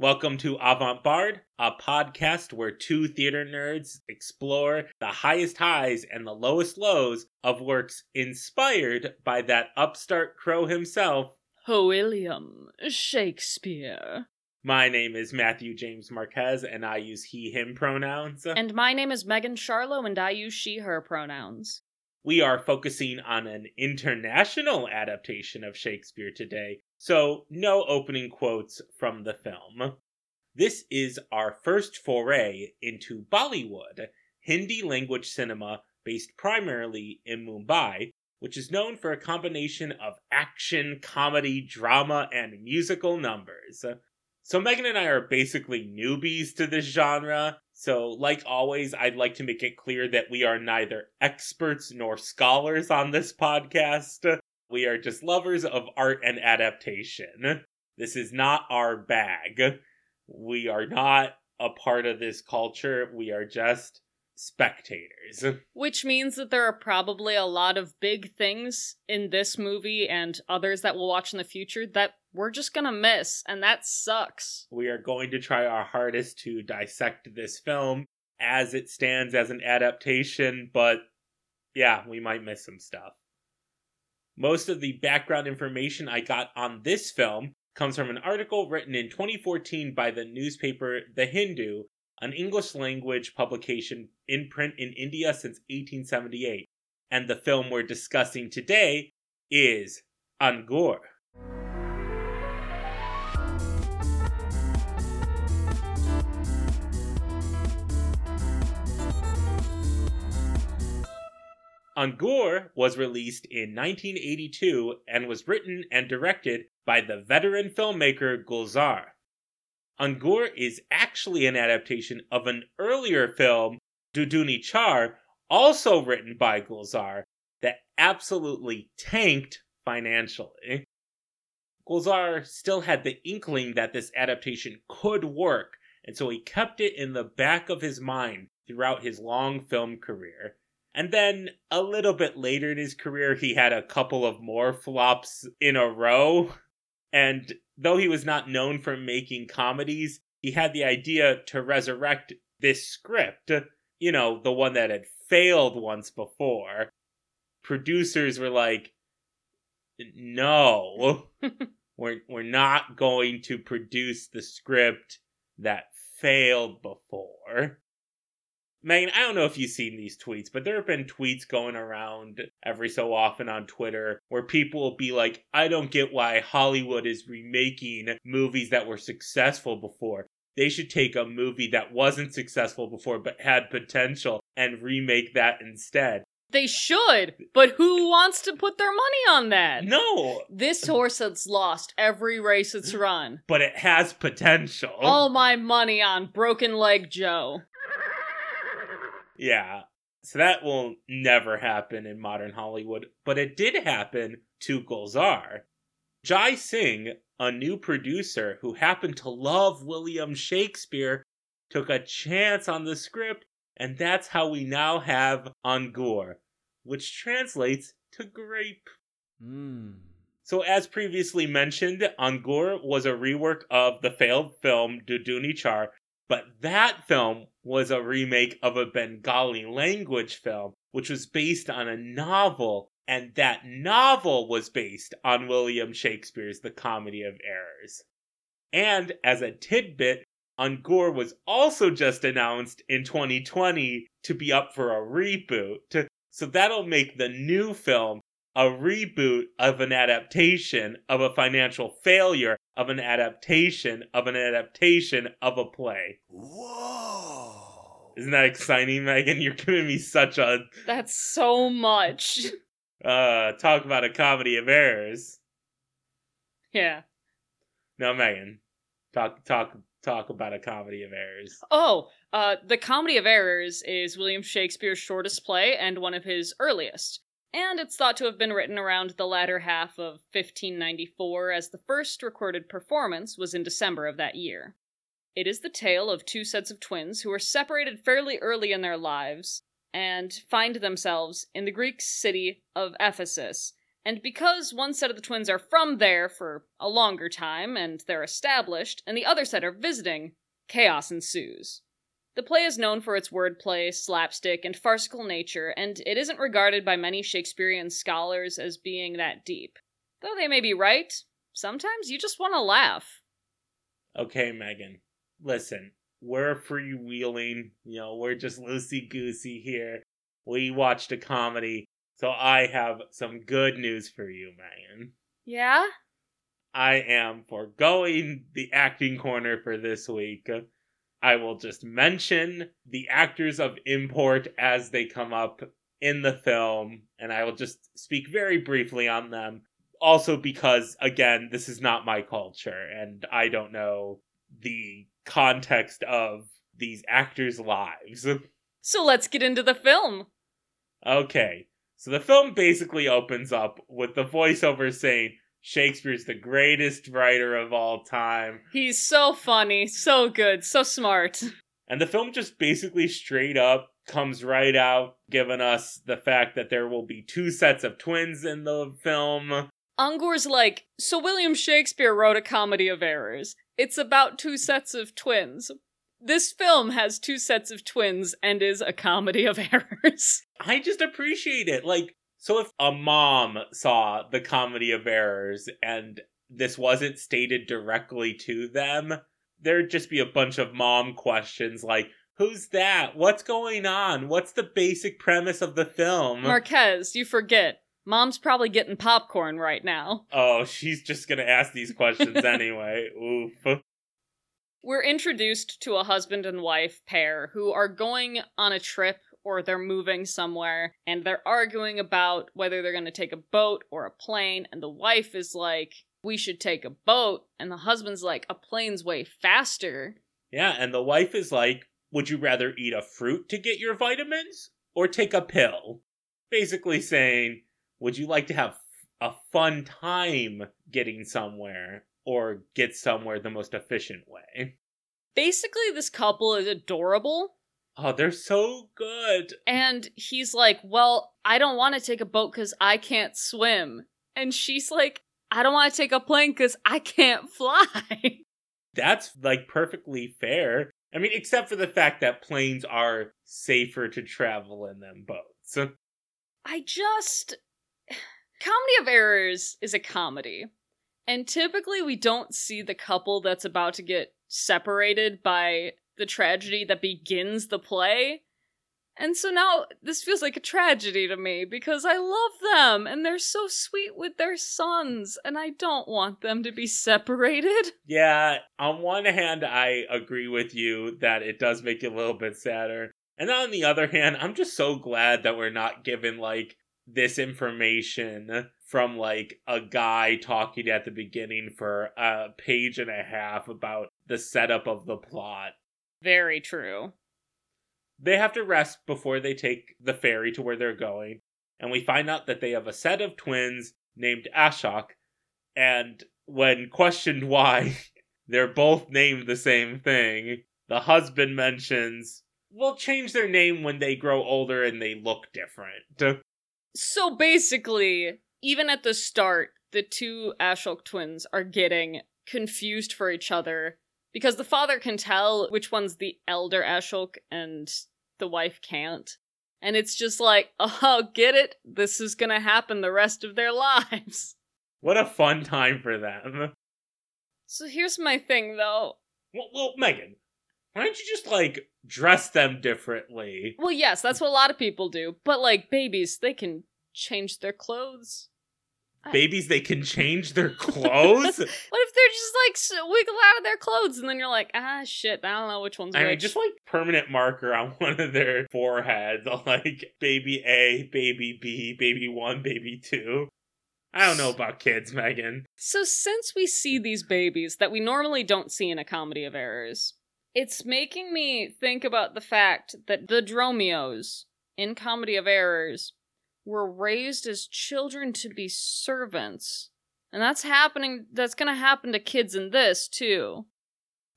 Welcome to Avant Bard, a podcast where two theater nerds explore the highest highs and the lowest lows of works inspired by that upstart crow himself. William Shakespeare. My name is Matthew James Marquez, and I use he, him pronouns. And my name is Megan Charlo, and I use she, her pronouns. we are focusing on an international adaptation of Shakespeare today, so no opening quotes from the film. This is our first foray into Bollywood, Hindi language cinema based primarily in Mumbai, which is known for a combination of action, comedy, drama, and musical numbers. So, Megan and I are basically newbies to this genre. So, like always, I'd like to make it clear that we are neither experts nor scholars on this podcast. We are just lovers of art and adaptation. This is not our bag. We are not a part of this culture. We are just spectators. Which means that there are probably a lot of big things in this movie and others that we'll watch in the future that we're just gonna miss, and that sucks. We are going to try our hardest to dissect this film as it stands as an adaptation, but yeah, we might miss some stuff. Most of the background information I got on this film comes from an article written in 2014 by the newspaper The Hindu, an English language publication in print in India since 1878. And the film we're discussing today is Angur. Angur was released in 1982 and was written and directed by the veteran filmmaker Gulzar. Angur is actually an adaptation of an earlier film, Do Dooni Char, also written by Gulzar, that absolutely tanked financially. Gulzar still had the inkling that this adaptation could work, and so he kept it in the back of his mind throughout his long film career. And then a little bit later in his career, he had a couple of more flops in a row. And though he was not known for making comedies, he had the idea to resurrect this script, you know, the one that had failed once before. Producers were like, no, we're, we're not going to produce the script that failed before. Megan, I don't know if you've seen these tweets, but there have been tweets going around every so often on Twitter where people will be like, I don't get why Hollywood is remaking movies that were successful before. They should take a movie that wasn't successful before but had potential and remake that instead. They should, but who wants to put their money on that? No, This horse has lost every race it's run. but it has potential. All my money on Broken Leg Joe. Yeah. So that will never happen in modern Hollywood, but it did happen to Gulzar. Jai Singh, a new producer who happened to love William Shakespeare, took a chance on the script, and that's how we now have Angur, which translates to grape. Mmm. So, as previously mentioned, Angur was a rework of the failed film Do Dooni Char, but that film was a remake of a Bengali language film, which was based on a novel, and that novel was based on William Shakespeare's The Comedy of Errors. And as a tidbit, Angur was also just announced in 2020 to be up for a reboot. So that'll make the new film a reboot of an adaptation of a financial failure of an adaptation of an adaptation of a play. Whoa. Isn't that exciting, Megan? You're giving me such a That's so much. uh talk about a comedy of errors. Yeah. No, Megan. Talk talk talk about a comedy of errors. Oh, uh, The Comedy of Errors is William Shakespeare's shortest play and one of his earliest. And it's thought to have been written around the latter half of 1594, as the first recorded performance was in December of that year. It is the tale of two sets of twins who are separated fairly early in their lives and find themselves in the Greek city of Ephesus And because one set of the twins are from there for a longer time and they're established, and the other set are visiting, chaos ensues. The play is known for its wordplay, slapstick, and farcical nature, and it isn't regarded by many Shakespearean scholars as being that deep. Though they may be right, sometimes you just want to laugh. Okay, Megan. Listen, we're freewheeling. You know, we're just loosey goosey here. We watched a comedy, so I have some good news for you, Megan. Yeah? I am foregoing the acting corner for this week. I will just mention the actors of import as they come up in the film, and I will just speak very briefly on them. Also, because, again, this is not my culture, and I don't know the context of these actors' lives. So let's get into the film. Okay, so the film basically opens up with the voiceover saying, Shakespeare's the greatest writer of all time. He's so funny, so good, so smart. And the film just basically straight up comes right out, giving us the fact that there will be two sets of twins in the film. Angur's like, so William Shakespeare wrote a comedy of errors. It's about two sets of twins. This film has two sets of twins and is a comedy of errors. I just appreciate it. Like, so if a mom saw the comedy of errors and this wasn't stated directly to them, there'd just be a bunch of mom questions like, Who's that? What's going on? What's the basic premise of the film? Marquez, you forget. Mom's probably getting popcorn right now. oh, she's just gonna ask these questions anyway. Oof. We're introduced to a husband and wife pair who are going on a trip or they're moving somewhere and they're arguing about whether they're going to take a boat or a plane. And the wife is like, we should take a boat. And the husband's like, a plane's way faster. Yeah, and the wife is like, Would you rather eat a fruit to get your vitamins or take a pill? Basically saying, Would you like to have a fun time getting somewhere or get somewhere the most efficient way? Basically, this couple is adorable. Oh, they're so good. And he's like, Well, I don't want to take a boat because I can't swim. And she's like, I don't want to take a plane because I can't fly. That's like perfectly fair. I mean, except for the fact that planes are safer to travel in than boats. I just. Comedy of Errors is a comedy. And typically, we don't see the couple that's about to get separated by the tragedy that begins the play. And so now this feels like a tragedy to me because I love them and they're so sweet with their sons and I don't want them to be separated. Yeah, on one hand, I agree with you that it does make it a little bit sadder. And on the other hand, I'm just so glad that we're not given like this information from like a guy talking at the beginning for a page and a half about the setup of the plot. Very true. They have to rest before they take the ferry to where they're going, and we find out that they have a set of twins named Ashok, and when questioned why they're both named the same thing, the husband mentions, We'll change their name when they grow older and they look different. So basically, even at the start, the two Ashok twins are getting confused for each other because the father can tell which one's the elder Ashok and the wife can't. And it's just like, oh, get it? This is gonna happen the rest of their lives. What a fun time for them. So here's my thing though. Well, well Megan, why don't you just like dress them differently? Well, yes, that's what a lot of people do, but like babies, they can change their clothes. Babies, they can change their clothes? What if they're just like wiggle out of their clothes and then you're like, ah, shit, I don't know which one's I mean, just like permanent marker on one of their foreheads, like baby A, baby B, baby one, baby two. I don't know about kids, Megan. So, since we see these babies that we normally don't see in a comedy of errors, it's making me think about the fact that the Dromios in Comedy of Errors were raised as children to be servants. And that's happening, that's gonna happen to kids in this, too.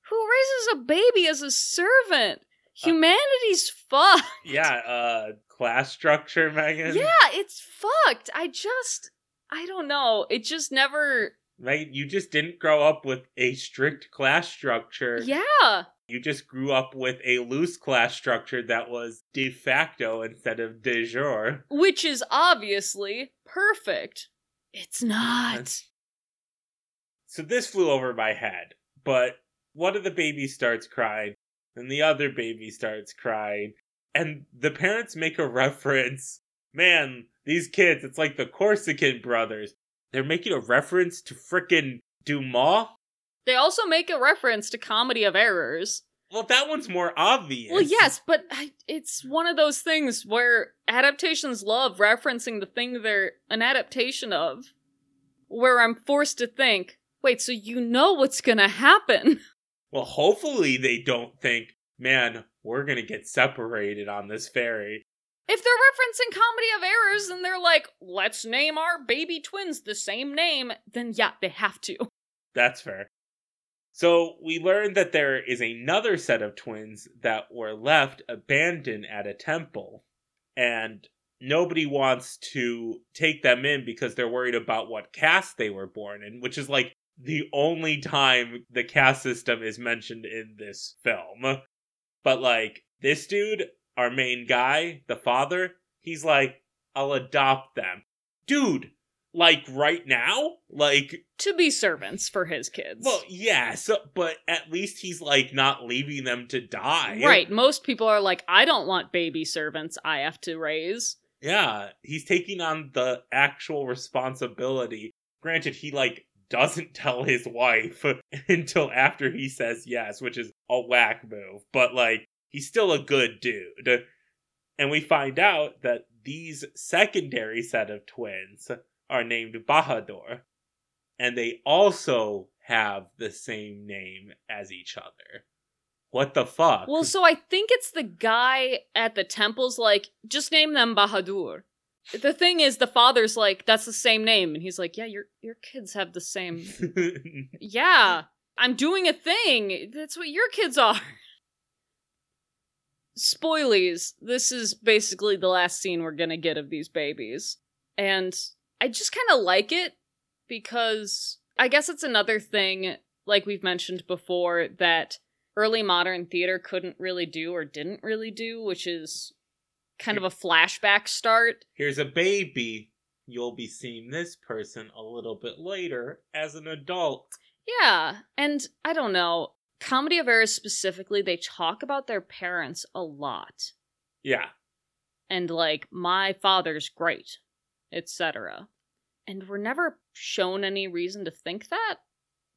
Who raises a baby as a servant? Humanity's fucked. Yeah, uh, class structure, Megan. Yeah, it's fucked. I just. I don't know. It just never. Right? You just didn't grow up with a strict class structure. Yeah. You just grew up with a loose class structure that was de facto instead of de jure. Which is obviously perfect. It's not. So this flew over my head, but one of the babies starts crying, and the other baby starts crying, and the parents make a reference. Man, these kids, it's like the Corsican brothers. They're making a reference to frickin' Dumas. They also make a reference to Comedy of Errors. Well, that one's more obvious. Well, yes, but I, it's one of those things where adaptations love referencing the thing they're an adaptation of. Where I'm forced to think, wait, so you know what's gonna happen? Well, hopefully they don't think, man, we're gonna get separated on this ferry. If they're referencing Comedy of Errors and they're like, let's name our baby twins the same name, then yeah, they have to. That's fair. So we learn that there is another set of twins that were left abandoned at a temple, and nobody wants to take them in because they're worried about what caste they were born in, which is like the only time the caste system is mentioned in this film. But like this dude, our main guy, the father, he's like, I'll adopt them. Dude, like right now? Like To be servants for his kids. well, yeah, so but at least he's like not leaving them to die. right. Most people are like, I don't want baby servants I have to raise. Yeah, he's taking on the actual responsibility. Granted, he like doesn't tell his wife until after he says yes, which is a whack move, but like he's still a good dude. And we find out that these secondary set of twins are named Bahadur, and they also have the same name as each other. What the fuck? Well, so I think it's the guy at the temple's like, just name them Bahadur. The thing is, the father's like, that's the same name, and he's like, yeah, your your kids have the same. yeah, I'm doing a thing. That's what your kids are. Spoilies. This is basically the last scene we're gonna get of these babies, and I just kind of like it because I guess it's another thing, like we've mentioned before, that early modern theater couldn't really do or didn't really do, which is kind of a flashback start. Here's a baby. You'll be seeing this person a little bit later as an adult. Yeah, and I don't know. Comedy of Errors specifically, they talk about their parents a lot. Yeah. And like, my father's great, etc. And we're never shown any reason to think that.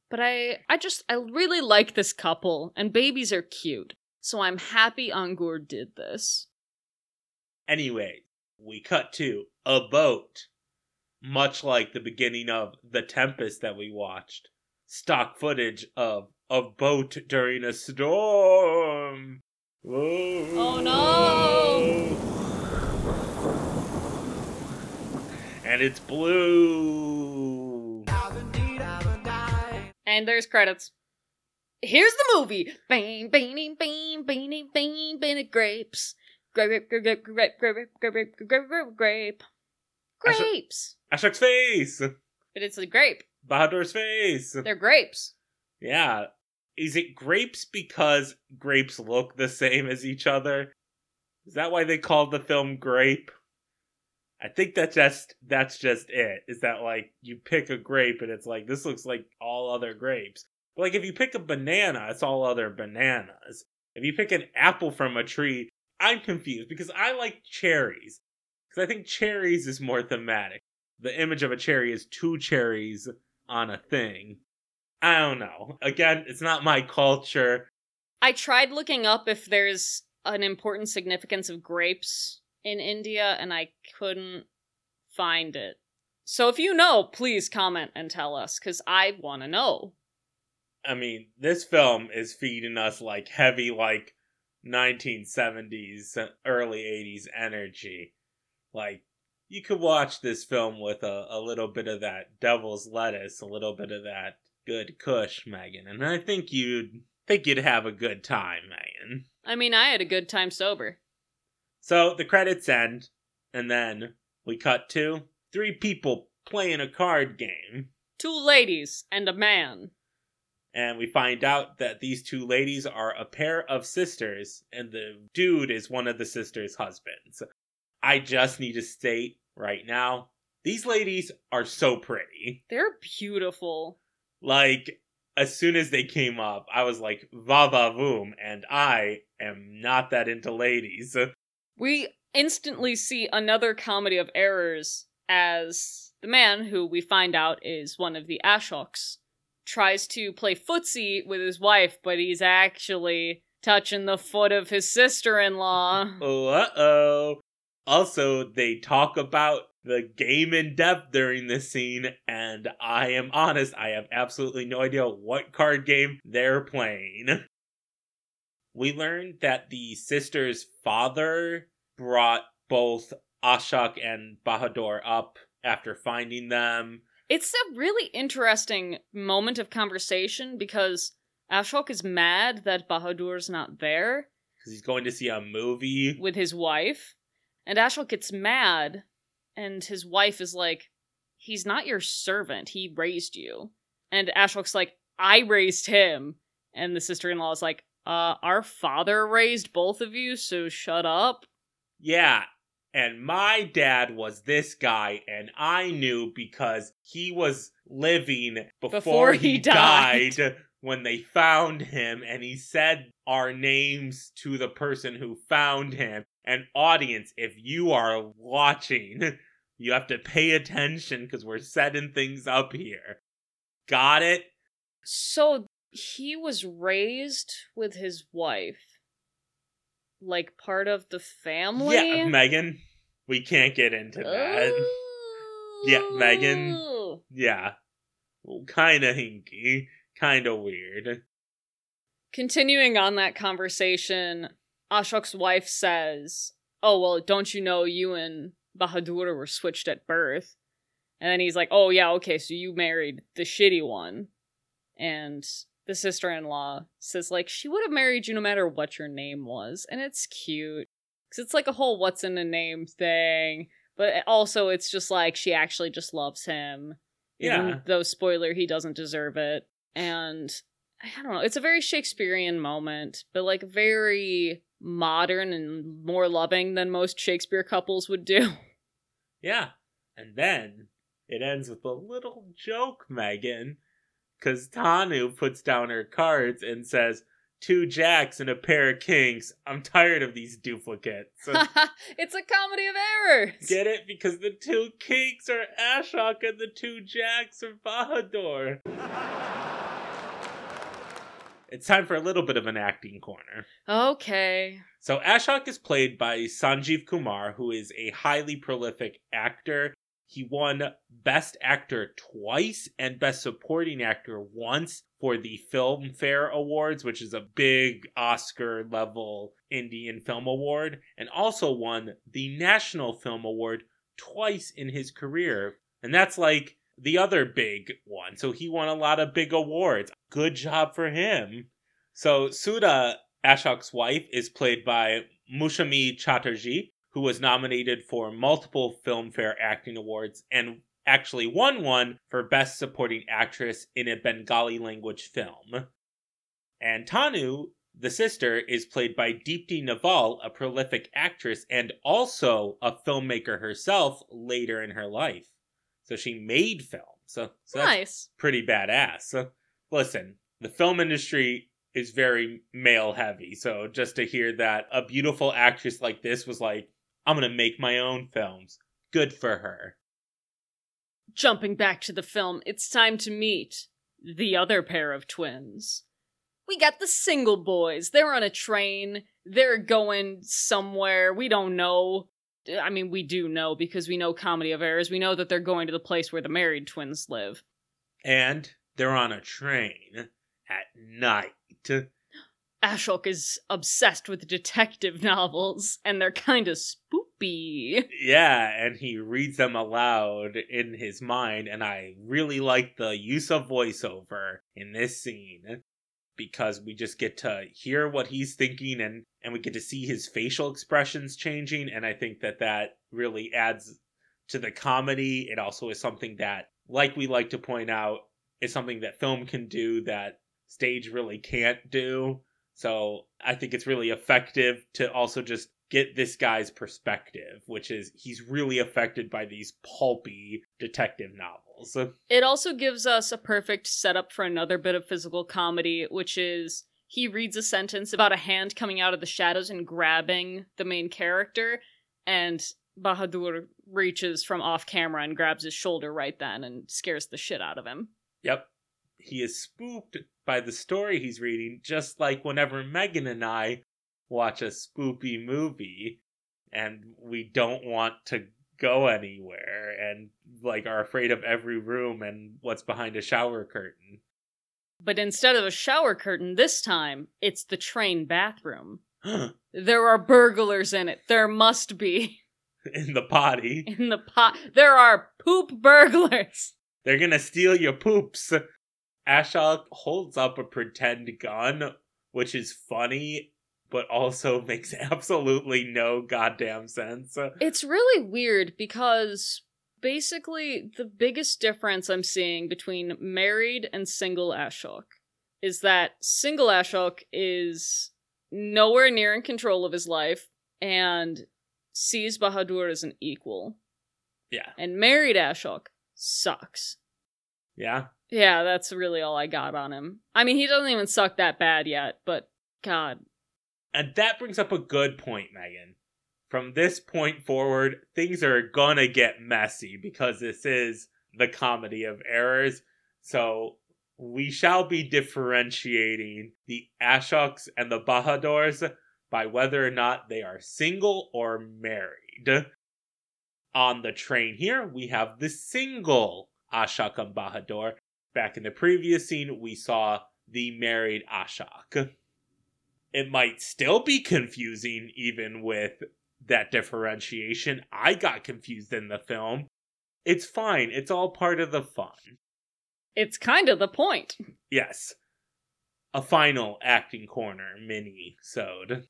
But I I just I really like this couple and babies are cute. So I'm happy Angur did this. Anyway, we cut to a boat. Much like the beginning of The Tempest that we watched. Stock footage of a boat during a storm. Oh, no! And it's blue. And there's credits. Here's the movie. Bang, bang, bang, bang, bang, bang, grapes. Grape, grape, grape, grape, grape, grape, grape, grape, grape, Grapes. Ashok's face. But it's a grape. Bahadur's face. They're grapes. Yeah. Is it grapes because grapes look the same as each other? Is that why they called the film Grape? I think that just that's just it. Is that like you pick a grape and it's like this looks like all other grapes. But like if you pick a banana, it's all other bananas. If you pick an apple from a tree, I'm confused because I like cherries. Because I think cherries is more thematic. The image of a cherry is two cherries on a thing. I don't know. Again, it's not my culture. I tried looking up if there's an important significance of grapes in India, and I couldn't find it. So if you know, please comment and tell us, because I want to know. I mean, this film is feeding us like heavy, like 1970s, early 80s energy. Like, you could watch this film with a, a little bit of that devil's lettuce, a little bit of that good kush, Megan, and I think you'd think you'd have a good time, Megan. I mean, I had a good time sober. So the credits end, and then we cut to three people playing a card game. Two ladies and a man. And we find out that these two ladies are a pair of sisters, and the dude is one of the sisters' husbands. I just need to state right now these ladies are so pretty. They're beautiful. Like, as soon as they came up, I was like, va va voom, and I am not that into ladies. We instantly see another comedy of errors as the man, who we find out is one of the Ashoks, tries to play footsie with his wife, but he's actually touching the foot of his sister in law. Uh oh. Also, they talk about the game in depth during this scene, and I am honest, I have absolutely no idea what card game they're playing. We learned that the sister's father brought both Ashok and Bahadur up after finding them. It's a really interesting moment of conversation because Ashok is mad that Bahadur's not there Because he's going to see a movie. with his wife, and Ashok gets mad, and his wife is like, He's not your servant, he raised you. And Ashok's like, I raised him. And the sister in law is like, Uh, our father raised both of you, so shut up. Yeah. And my dad was this guy, and I knew because he was living before, Before he, he died. died. when they found him, and he said our names to the person who found him. And audience, if you are watching, you have to pay attention because we're setting things up here. Got it? So he was raised with his wife. Like part of the family? Yeah, Megan. We can't get into that. Yeah, Megan. Ooh. Yeah. Kind of hinky. Kind of weird. Continuing on that conversation, Ashok's wife says, Oh, well, don't you know you and Bahadur were switched at birth? And then he's like, Oh, yeah, okay, so you married the shitty one. And the sister in law says, like, she would have married you no matter what your name was. And it's cute. Because it's like a whole what's in a name thing. But also, it's just like she actually just loves him. Yeah. Even though, spoiler, he doesn't deserve it. And I don't know, it's a very Shakespearean moment, but like very modern and more loving than most Shakespeare couples would do. Yeah. And then it ends with a little joke, Megan. Because Tanu puts down her cards and says, Two jacks and a pair of kings. I'm tired of these duplicates. it's a comedy of errors. Get it? Because the two kings are Ashok and the two jacks are Bahadur. It's time for a little bit of an acting corner. Okay. So Ashok is played by Sanjeev Kumar, who is a highly prolific actor. He won Best Actor twice and Best Supporting Actor once for the Filmfare Awards, which is a big Oscar level Indian film award, and also won the National Film Award twice in his career. And that's like the other big one. So he won a lot of big awards. Good job for him. So Sudha, Ashok's wife, is played by Moushumi Chatterjee, who was nominated for multiple Filmfare Acting Awards and actually won one for Best Supporting Actress in a Bengali language film. And Tanu, the sister, is played by Deepti Naval, a prolific actress and also a filmmaker herself later in her life. So she made film. So, so that's nice. pretty badass. So, listen, the film industry is very male heavy. So just to hear that a beautiful actress like this was like, I'm going to make my own films. Good for her. Jumping back to the film, it's time to meet the other pair of twins. We got the single boys. They're on a train. They're going somewhere. We don't know. I mean, we do know because we know Comedy of Errors. We know that they're going to the place where the married twins live. And they're on a train at night. Ashok is obsessed with detective novels, and they're kind of spoopy. Yeah, and he reads them aloud in his mind, and I really like the use of voiceover in this scene because we just get to hear what he's thinking and and we get to see his facial expressions changing and I think that that really adds to the comedy. It also is something that, like we like to point out, is something that film can do that stage really can't do. So I think it's really effective to also just get this guy's perspective, which is he's really affected by these pulpy detective novels. It also gives us a perfect setup for another bit of physical comedy, which is he reads a sentence about a hand coming out of the shadows and grabbing the main character, and Bahadur reaches from off camera and grabs his shoulder right then and scares the shit out of him. Yep. He is spooked by the story he's reading, just like whenever Megan and I watch a spoopy movie and we don't want to go anywhere and like are afraid of every room and what's behind a shower curtain. But instead of a shower curtain this time, it's the train bathroom. there are burglars in it. There must be. In the potty. In the pot. There are poop burglars. They're gonna steal your poops. Ashok holds up a pretend gun, which is funny, but also makes absolutely no goddamn sense. It's really weird because basically the biggest difference I'm seeing between married and single Ashok is that single Ashok is nowhere near in control of his life and sees Bahadur as an equal. Yeah. And married Ashok sucks. Yeah. Yeah, that's really all I got on him. I mean, he doesn't even suck that bad yet, but God. And that brings up a good point, Megan. From this point forward, things are gonna get messy because this is the comedy of errors. So we shall be differentiating the Ashoks and the Bahadurs by whether or not they are single or married. On the train here, we have the single Ashok and Bahadur. Back in the previous scene, we saw the married Ashok. It might still be confusing, even with that differentiation. I got confused in the film. It's fine, it's all part of the fun. It's kind of the point. Yes. A final acting corner mini sewed.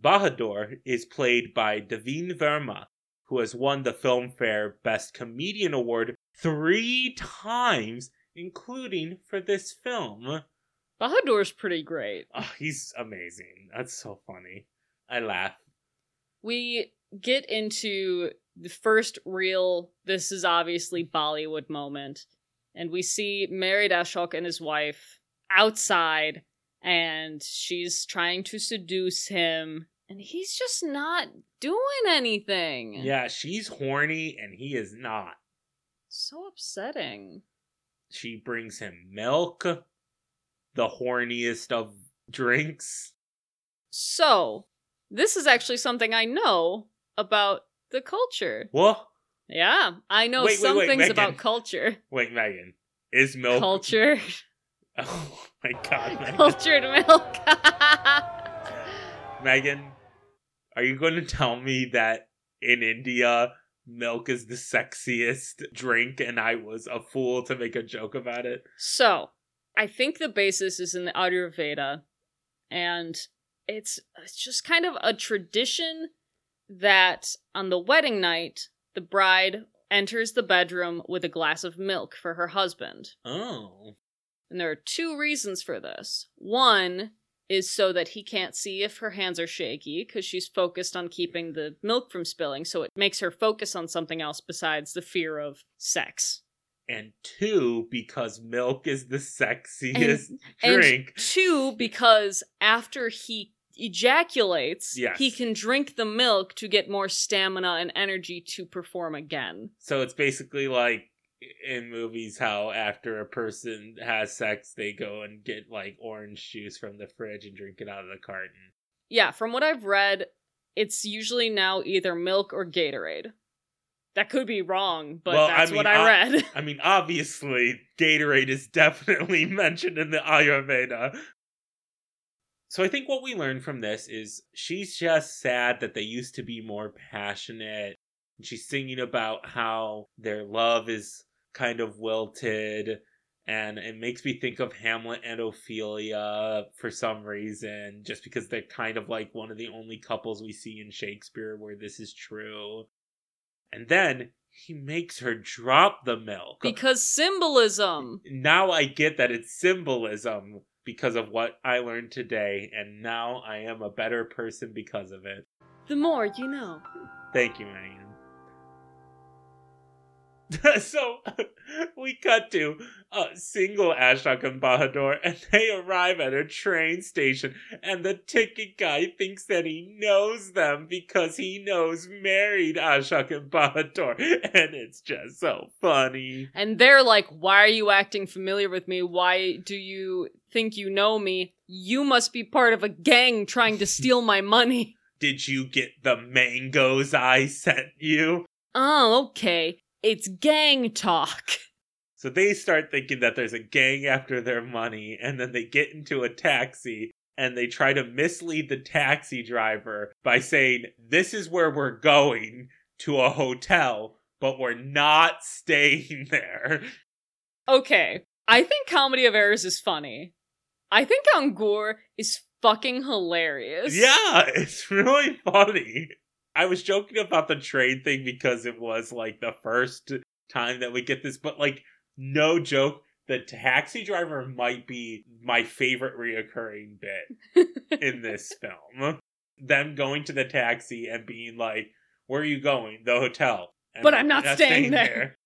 Bahadur is played by Deven Verma, who has won the Filmfare Best Comedian Award three times, including for this film. Bahadur's pretty great. Oh, he's amazing. That's so funny. I laugh. We get into the first real, this is obviously Bollywood moment, and we see married Ashok and his wife outside, and she's trying to seduce him, and he's just not doing anything. Yeah, she's horny and he is not. So upsetting. She brings him milk, the horniest of drinks. So, this is actually something I know about the culture. What? Yeah, I know Wait, wait, some wait, things Megan. about culture. Wait, Megan. Is milk. Culture. Oh my god, Megan. Cultured milk. Megan, are you going to tell me that in India, milk is the sexiest drink and I was a fool to make a joke about it? so, I think the basis is in the Ayurveda, and it's it's just kind of a tradition that on the wedding night, the bride enters the bedroom with a glass of milk for her husband. Oh. And there are two reasons for this. One is so that he can't see if her hands are shaky because she's focused on keeping the milk from spilling, so it makes her focus on something else besides the fear of sex. And two, because milk is the sexiest And drink. two, because after he ejaculates, Yes. he can drink the milk to get more stamina and energy to perform again. So it's basically like in movies how after a person has sex, they go and get like orange juice from the fridge and drink it out of the carton. Yeah, from what I've read, it's usually now either milk or Gatorade. That could be wrong, but Well, I that's mean, what I I- read. I mean, obviously, Gatorade is definitely mentioned in the Ayurveda. So I think what we learned from this is she's just sad that they used to be more passionate. And she's singing about how their love is kind of wilted. And it makes me think of Hamlet and Ophelia for some reason, just because they're kind of like one of the only couples we see in Shakespeare where this is true. And then he makes her drop the milk. Because symbolism. now I get that it's symbolism because of what I learned today, and now I am a better person because of it. The more you know. Thank you, Megan. so we cut to a single Ashok and Bahadur, and they arrive at a train station, and the ticket guy thinks that he knows them because he knows married Ashok and Bahadur, and it's just so funny. And they're like, Why are you acting familiar with me? Why do you think you know me? You must be part of a gang trying to steal my money. Did you get the mangoes I sent you? Oh, okay. It's gang talk. So they start thinking that there's a gang after their money, and then they get into a taxi and they try to mislead the taxi driver by saying, This is where we're going to a hotel, but we're not staying there. Okay. I think Comedy of Errors is funny. I think Angur is fucking hilarious. Yeah, it's really funny. I was joking about the train thing because it was like the first time that we get this, but like, no joke, the taxi driver might be my favorite reoccurring bit in this film. Them going to the taxi and being like, Where are you going? The hotel. And But I'm not staying there.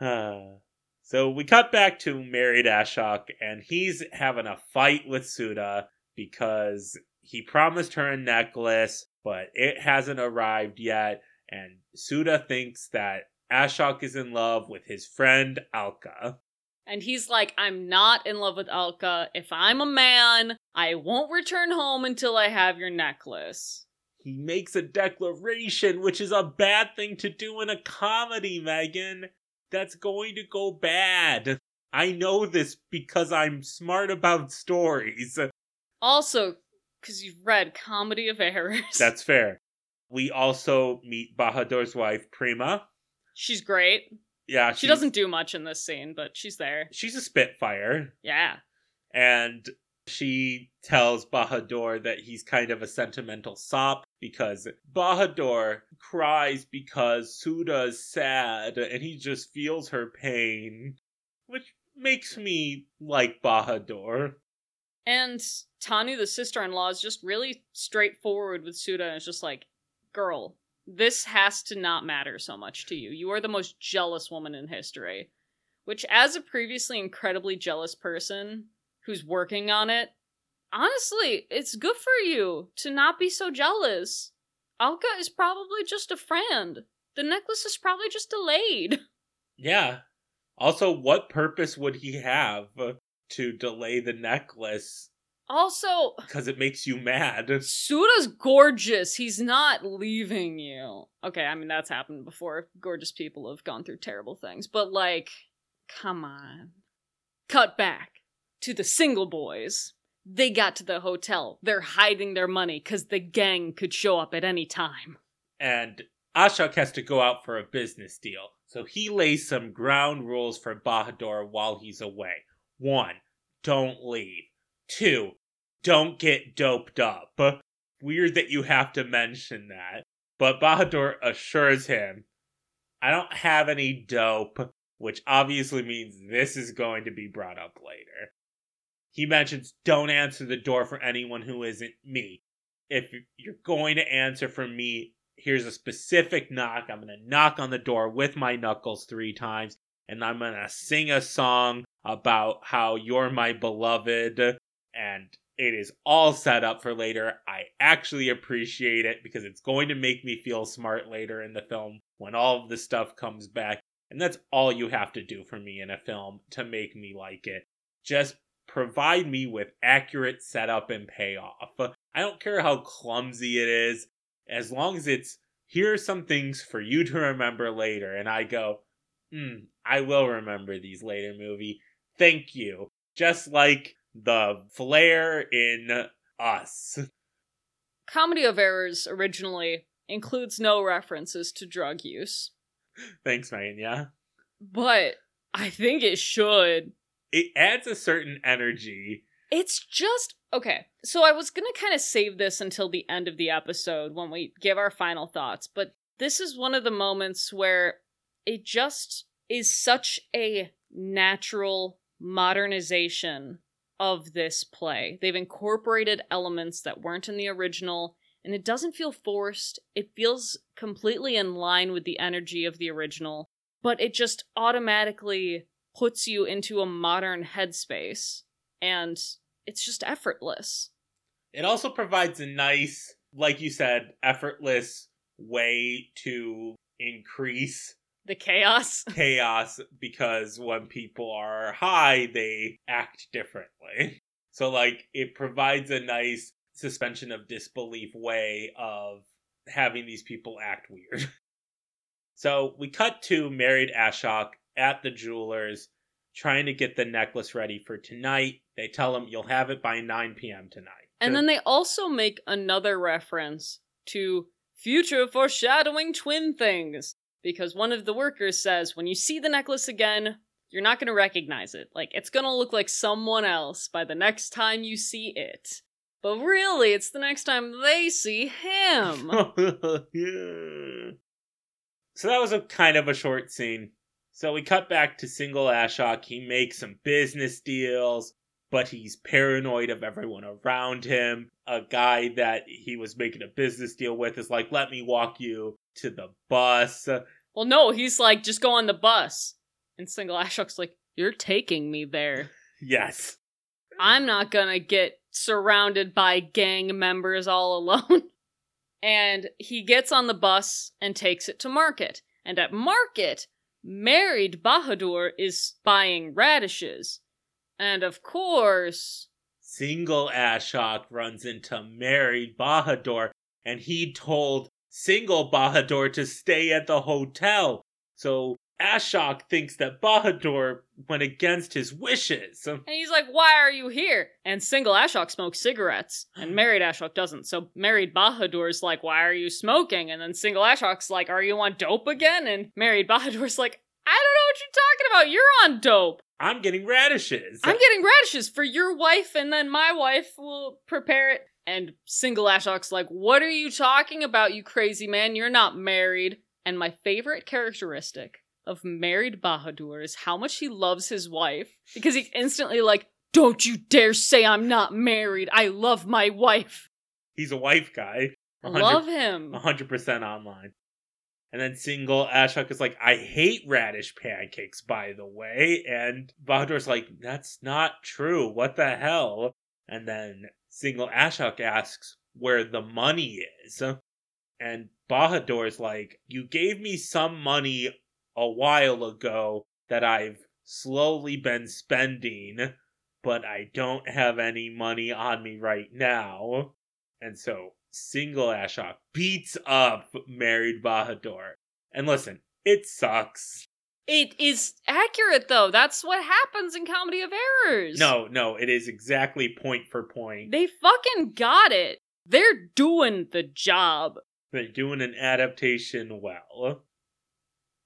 Uh, so we cut back to married Ashok, and he's having a fight with Sudha because he promised her a necklace, but it hasn't arrived yet. And Sudha thinks that Ashok is in love with his friend Alka. And he's like, I'm not in love with Alka. If I'm a man, I won't return home until I have your necklace. He makes a declaration, which is a bad thing to do in a comedy, Megan. That's going to go bad. I know this because I'm smart about stories. Also, because you've read Comedy of Errors. That's fair. We also meet Bahadur's wife, Prema. She's great. Yeah, She doesn't do much in this scene, but she's there. She's a Spitfire. Yeah. and she tells Bahadur that he's kind of a sentimental sop because Bahadur cries because Sudha's sad and he just feels her pain, which makes me like Bahadur. And Tanu, the sister in law, is just really straightforward with Sudha and is just like, girl, this has to not matter so much to you. You are the most jealous woman in history. Which, as a previously incredibly jealous person who's working on it, honestly, it's good for you to not be so jealous. Alka is probably just a friend. The necklace is probably just delayed. Yeah. Also, what purpose would he have to delay the necklace? Also, Because it makes you mad. Sudha's gorgeous. He's not leaving you. Okay, I mean that's happened before. Gorgeous people have gone through terrible things, but like, come on. Cut back to the single boys. They got to the hotel. They're hiding their money because the gang could show up at any time. and Ashok has to go out for a business deal. So he lays some ground rules for Bahadur while he's away. One, don't leave. Two, don't get doped up. Weird that you have to mention that. But Bahadur assures him, I don't have any dope, which obviously means this is going to be brought up later. He mentions, don't answer the door for anyone who isn't me. If you're going to answer for me, here's a specific knock. I'm going to knock on the door with my knuckles three times, and I'm going to sing a song about how you're my beloved. And it is all set up for later. I actually appreciate it because it's going to make me feel smart later in the film when all of the stuff comes back. And that's all you have to do for me in a film to make me like it. Just provide me with accurate setup and payoff. I don't care how clumsy it is as long as it's here are some things for you to remember later and i go hmm i will remember these later movie thank you just like the flare in us Comedy of Errors originally includes no references to drug use, thanks megan yeah but I think it should. it adds a certain energy It's just okay. So I was gonna kind of save this until the end of the episode when we give our final thoughts, but this is one of the moments where it just is such a natural modernization of this play. They've incorporated elements that weren't in the original, and it doesn't feel forced. It feels completely in line with the energy of the original, but it just automatically puts you into a modern headspace, and it's just effortless. It also provides a nice, like you said, effortless way to increase The chaos. chaos because when people are high, they act differently. So, like, it provides a nice suspension of disbelief way of having these people act weird. so, we cut to married Ashok at the jeweler's trying to get the necklace ready for tonight. They tell him you'll have it by 9 p.m. tonight. And So- then they also make another reference to future foreshadowing twin things. Because one of the workers says, when you see the necklace again, you're not going to recognize it. Like, it's going to look like someone else by the next time you see it. But really, it's the next time they see him. Yeah. So that was a kind of a short scene. So we cut back to single Ashok. He makes some business deals, but he's paranoid of everyone around him. A guy that he was making a business deal with is like, let me walk you to the bus. Well, no, he's like, just go on the bus. And Single Ashok's like, you're taking me there. Yes. I'm not gonna get surrounded by gang members all alone. and he gets on the bus and takes it to market. And at market, married Bahadur is buying radishes. And of course, Single Ashok runs into married Bahadur, and he told single Bahadur to stay at the hotel. So Ashok thinks that Bahadur went against his wishes. and he's like, Why are you here? And single Ashok smokes cigarettes, and married Ashok doesn't. So married Bahadur's like, Why are you smoking? And then single Ashok's like, Are you on dope again? And married Bahadur's like, I don't know what you're talking about. You're on dope. I'm getting radishes. I'm getting radishes for your wife, and then my wife will prepare it. And single Ashok's like, What are you talking about, you crazy man? You're not married. And my favorite characteristic of married Bahadur is how much he loves his wife. Because he's instantly like, Don't you dare say I'm not married. I love my wife. He's a wife guy. 100 Love him. 100% online. And then single Ashok is like, I hate radish pancakes, by the way. And Bahadur's like, that's not true. What the hell? And then single Ashok asks where the money is. And Bahadur's like, you gave me some money a while ago that I've slowly been spending, but I don't have any money on me right now. And so single Ashok beats up married Bahadur. And listen, it sucks. It is accurate, though. That's what happens in Comedy of Errors. No, no, it is exactly point for point. They fucking got it. They're doing the job. They're doing an adaptation well.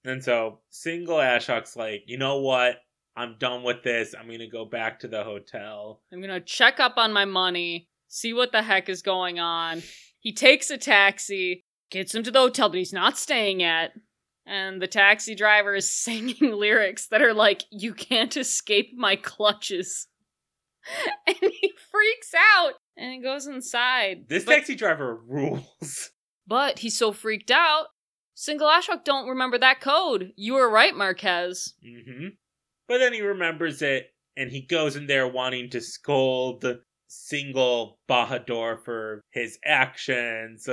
And so single Ashok's like, you know what? I'm done with this. I'm gonna go back to the hotel. I'm gonna check up on my money, see what the heck is going on. He takes a taxi, gets him to the hotel that he's not staying at, and the taxi driver is singing lyrics that are like, You can't escape my clutches. and he freaks out and he goes inside. This but, taxi driver rules. but he's so freaked out. Single Ashok don't remember that code. You were right, Marquez. Mm-hmm. But then he remembers it and he goes in there wanting to scold single Bahadur for his actions.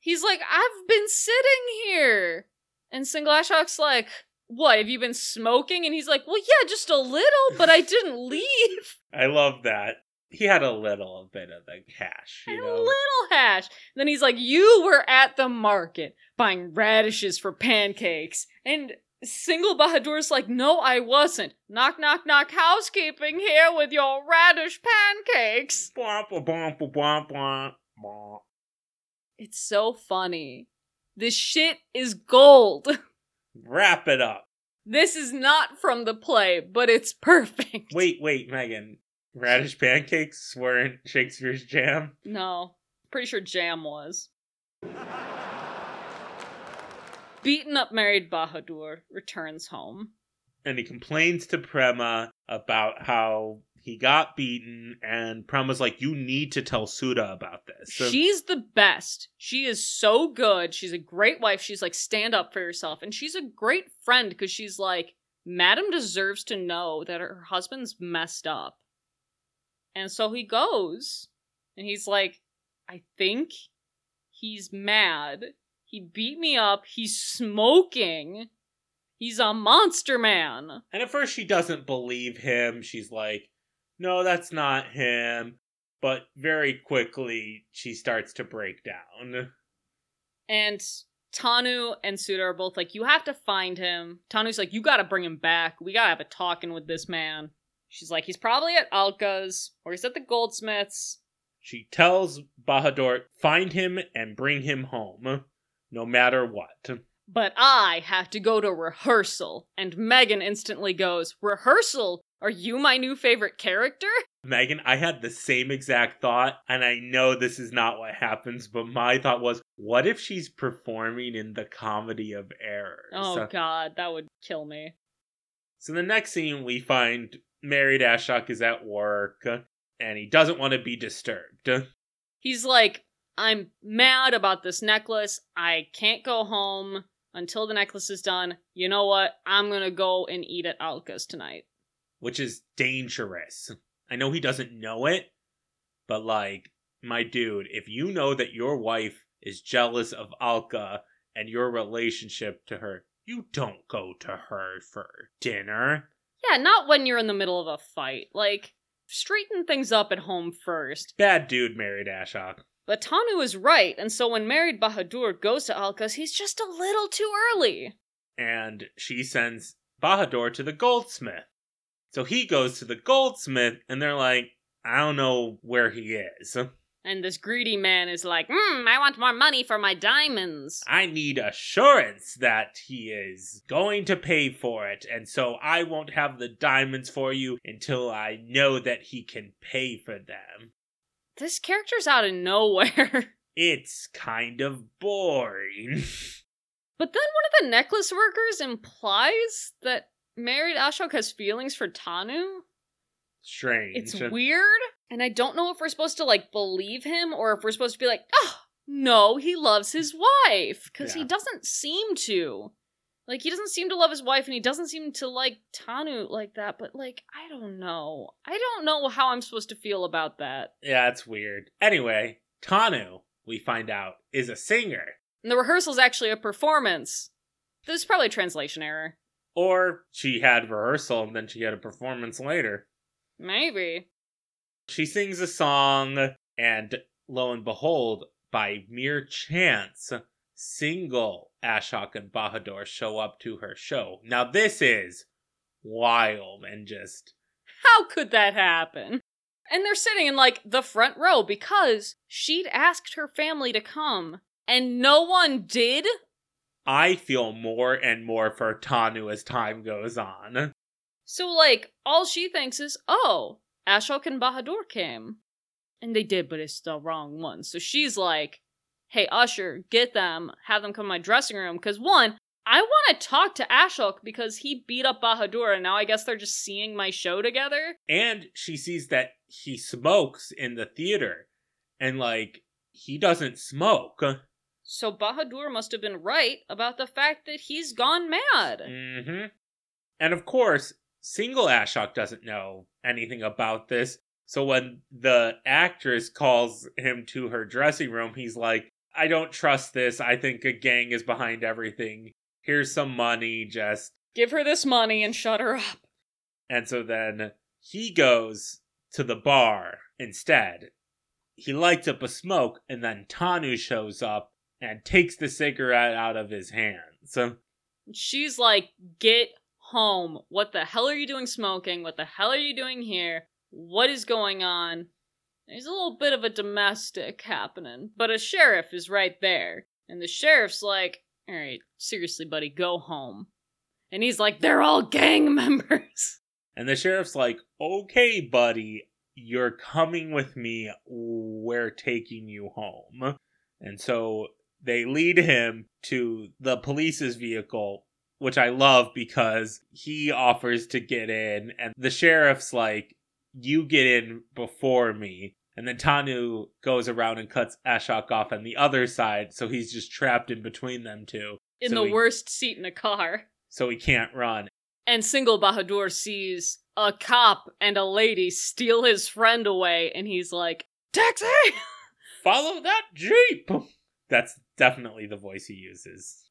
He's like, I've been sitting here. And Single Ashok's like, What, have you been smoking? And he's like, Well, yeah, just a little, but I didn't leave. I love that. He had a little bit of the cash, I you had a little hash. And then he's like, You were at the market buying radishes for pancakes. And Single Bahadur's like, No, I wasn't. Knock, knock, knock, housekeeping here with your radish pancakes. It's so funny. This shit is gold. Wrap it up. This is not from the play, but it's perfect. Wait, wait, Megan. Radish pancakes weren't Shakespeare's jam. No. Pretty sure Jam was. beaten up married Bahadur returns home. And he complains to Prema about how he got beaten, and Prema's like, You need to tell Sudha about this. So- She's the best. She is so good. She's a great wife. She's like, stand up for yourself. And she's a great friend because she's like, Madam deserves to know that her husband's messed up. And so he goes and he's like, I think he's mad. He beat me up. He's smoking. He's a monster man. And at first, she doesn't believe him. She's like, no, that's not him. But very quickly, she starts to break down. And Tanu and Sudha are both like, you have to find him. Tanu's like, you gotta bring him back. We gotta have a talking with this man. She's like, he's probably at Alka's or he's at the goldsmith's. She tells Bahadur, find him and bring him home, no matter what. But I have to go to rehearsal. And Megan instantly goes, Rehearsal? Are you my new favorite character? Megan, I had the same exact thought, and I know this is not what happens, but my thought was, what if she's performing in the comedy of errors? Oh god, that would kill me. So the next scene, we find married Ashok is at work, and he doesn't want to be disturbed. He's like, I'm mad about this necklace. I can't go home until the necklace is done. You know what? I'm gonna go and eat at Alka's tonight. Which is dangerous. I know he doesn't know it, but like, my dude, if you know that your wife is jealous of Alka and your relationship to her, you don't go to her for dinner. Yeah, not when you're in the middle of a fight. Like, straighten things up at home first. Bad dude married Ashok. But Tanu is right, and so when married Bahadur goes to Alka's, he's just a little too early. And she sends Bahadur to the goldsmith. So he goes to the goldsmith, and they're like, I don't know where he is. And this greedy man is like, hmm, I want more money for my diamonds. I need assurance that he is going to pay for it, and so I won't have the diamonds for you until I know that he can pay for them. This character's out of nowhere. It's kind of boring. But then one of the necklace workers implies that married Ashok has feelings for Tanu. Strange. It's weird, and I don't know if we're supposed to like believe him or if we're supposed to be like, oh, no, he loves his wife because he doesn't seem to. Like he doesn't seem to love his wife, and he doesn't seem to like Tanu like that. But like, I don't know. I don't know how I'm supposed to feel about that. Yeah, it's weird. Anyway, Tanu, we find out, is a singer. And the rehearsal's actually a performance. This is probably a translation error. Or she had rehearsal and then she had a performance later. Maybe. She sings a song, and lo and behold, by mere chance, single Ashok and Bahadur show up to her show. Now, this is wild and just. How could that happen? And they're sitting in like the front row because she'd asked her family to come and no one did. I feel more and more for Tanu as time goes on. So, like, all she thinks is, oh, Ashok and Bahadur came. And they did, but it's the wrong one. So she's like, hey, Usher, get them, have them come to my dressing room. Because, one, I want to talk to Ashok because he beat up Bahadur, and now I guess they're just seeing my show together. And she sees that he smokes in the theater. And, like, he doesn't smoke. So Bahadur must have been right about the fact that he's gone mad. Mm-hmm. And of course, single Ashok doesn't know anything about this. So when the actress calls him to her dressing room, he's like, I don't trust this. I think a gang is behind everything. Here's some money, just. Give her this money and shut her up. And so then he goes to the bar instead. He lights up a smoke, and then Tanu shows up and takes the cigarette out of his hands. She's like, get home. What the hell are you doing smoking? What the hell are you doing here? What is going on? There's a little bit of a domestic happening, but a sheriff is right there. And the sheriff's like, alright, seriously, buddy, go home. And he's like, they're all gang members. And the sheriff's like, okay, buddy, you're coming with me. We're taking you home. And so they lead him to the police's vehicle, which I love because he offers to get in, and the sheriff's like, You get in before me. And then Tanu goes around and cuts Ashok off on the other side, so he's just trapped in between them two. In So the he- worst seat in a car. So he can't run. And Single Bahadur sees a cop and a lady steal his friend away, and he's like, Taxi! Follow that Jeep! That's definitely the voice he uses.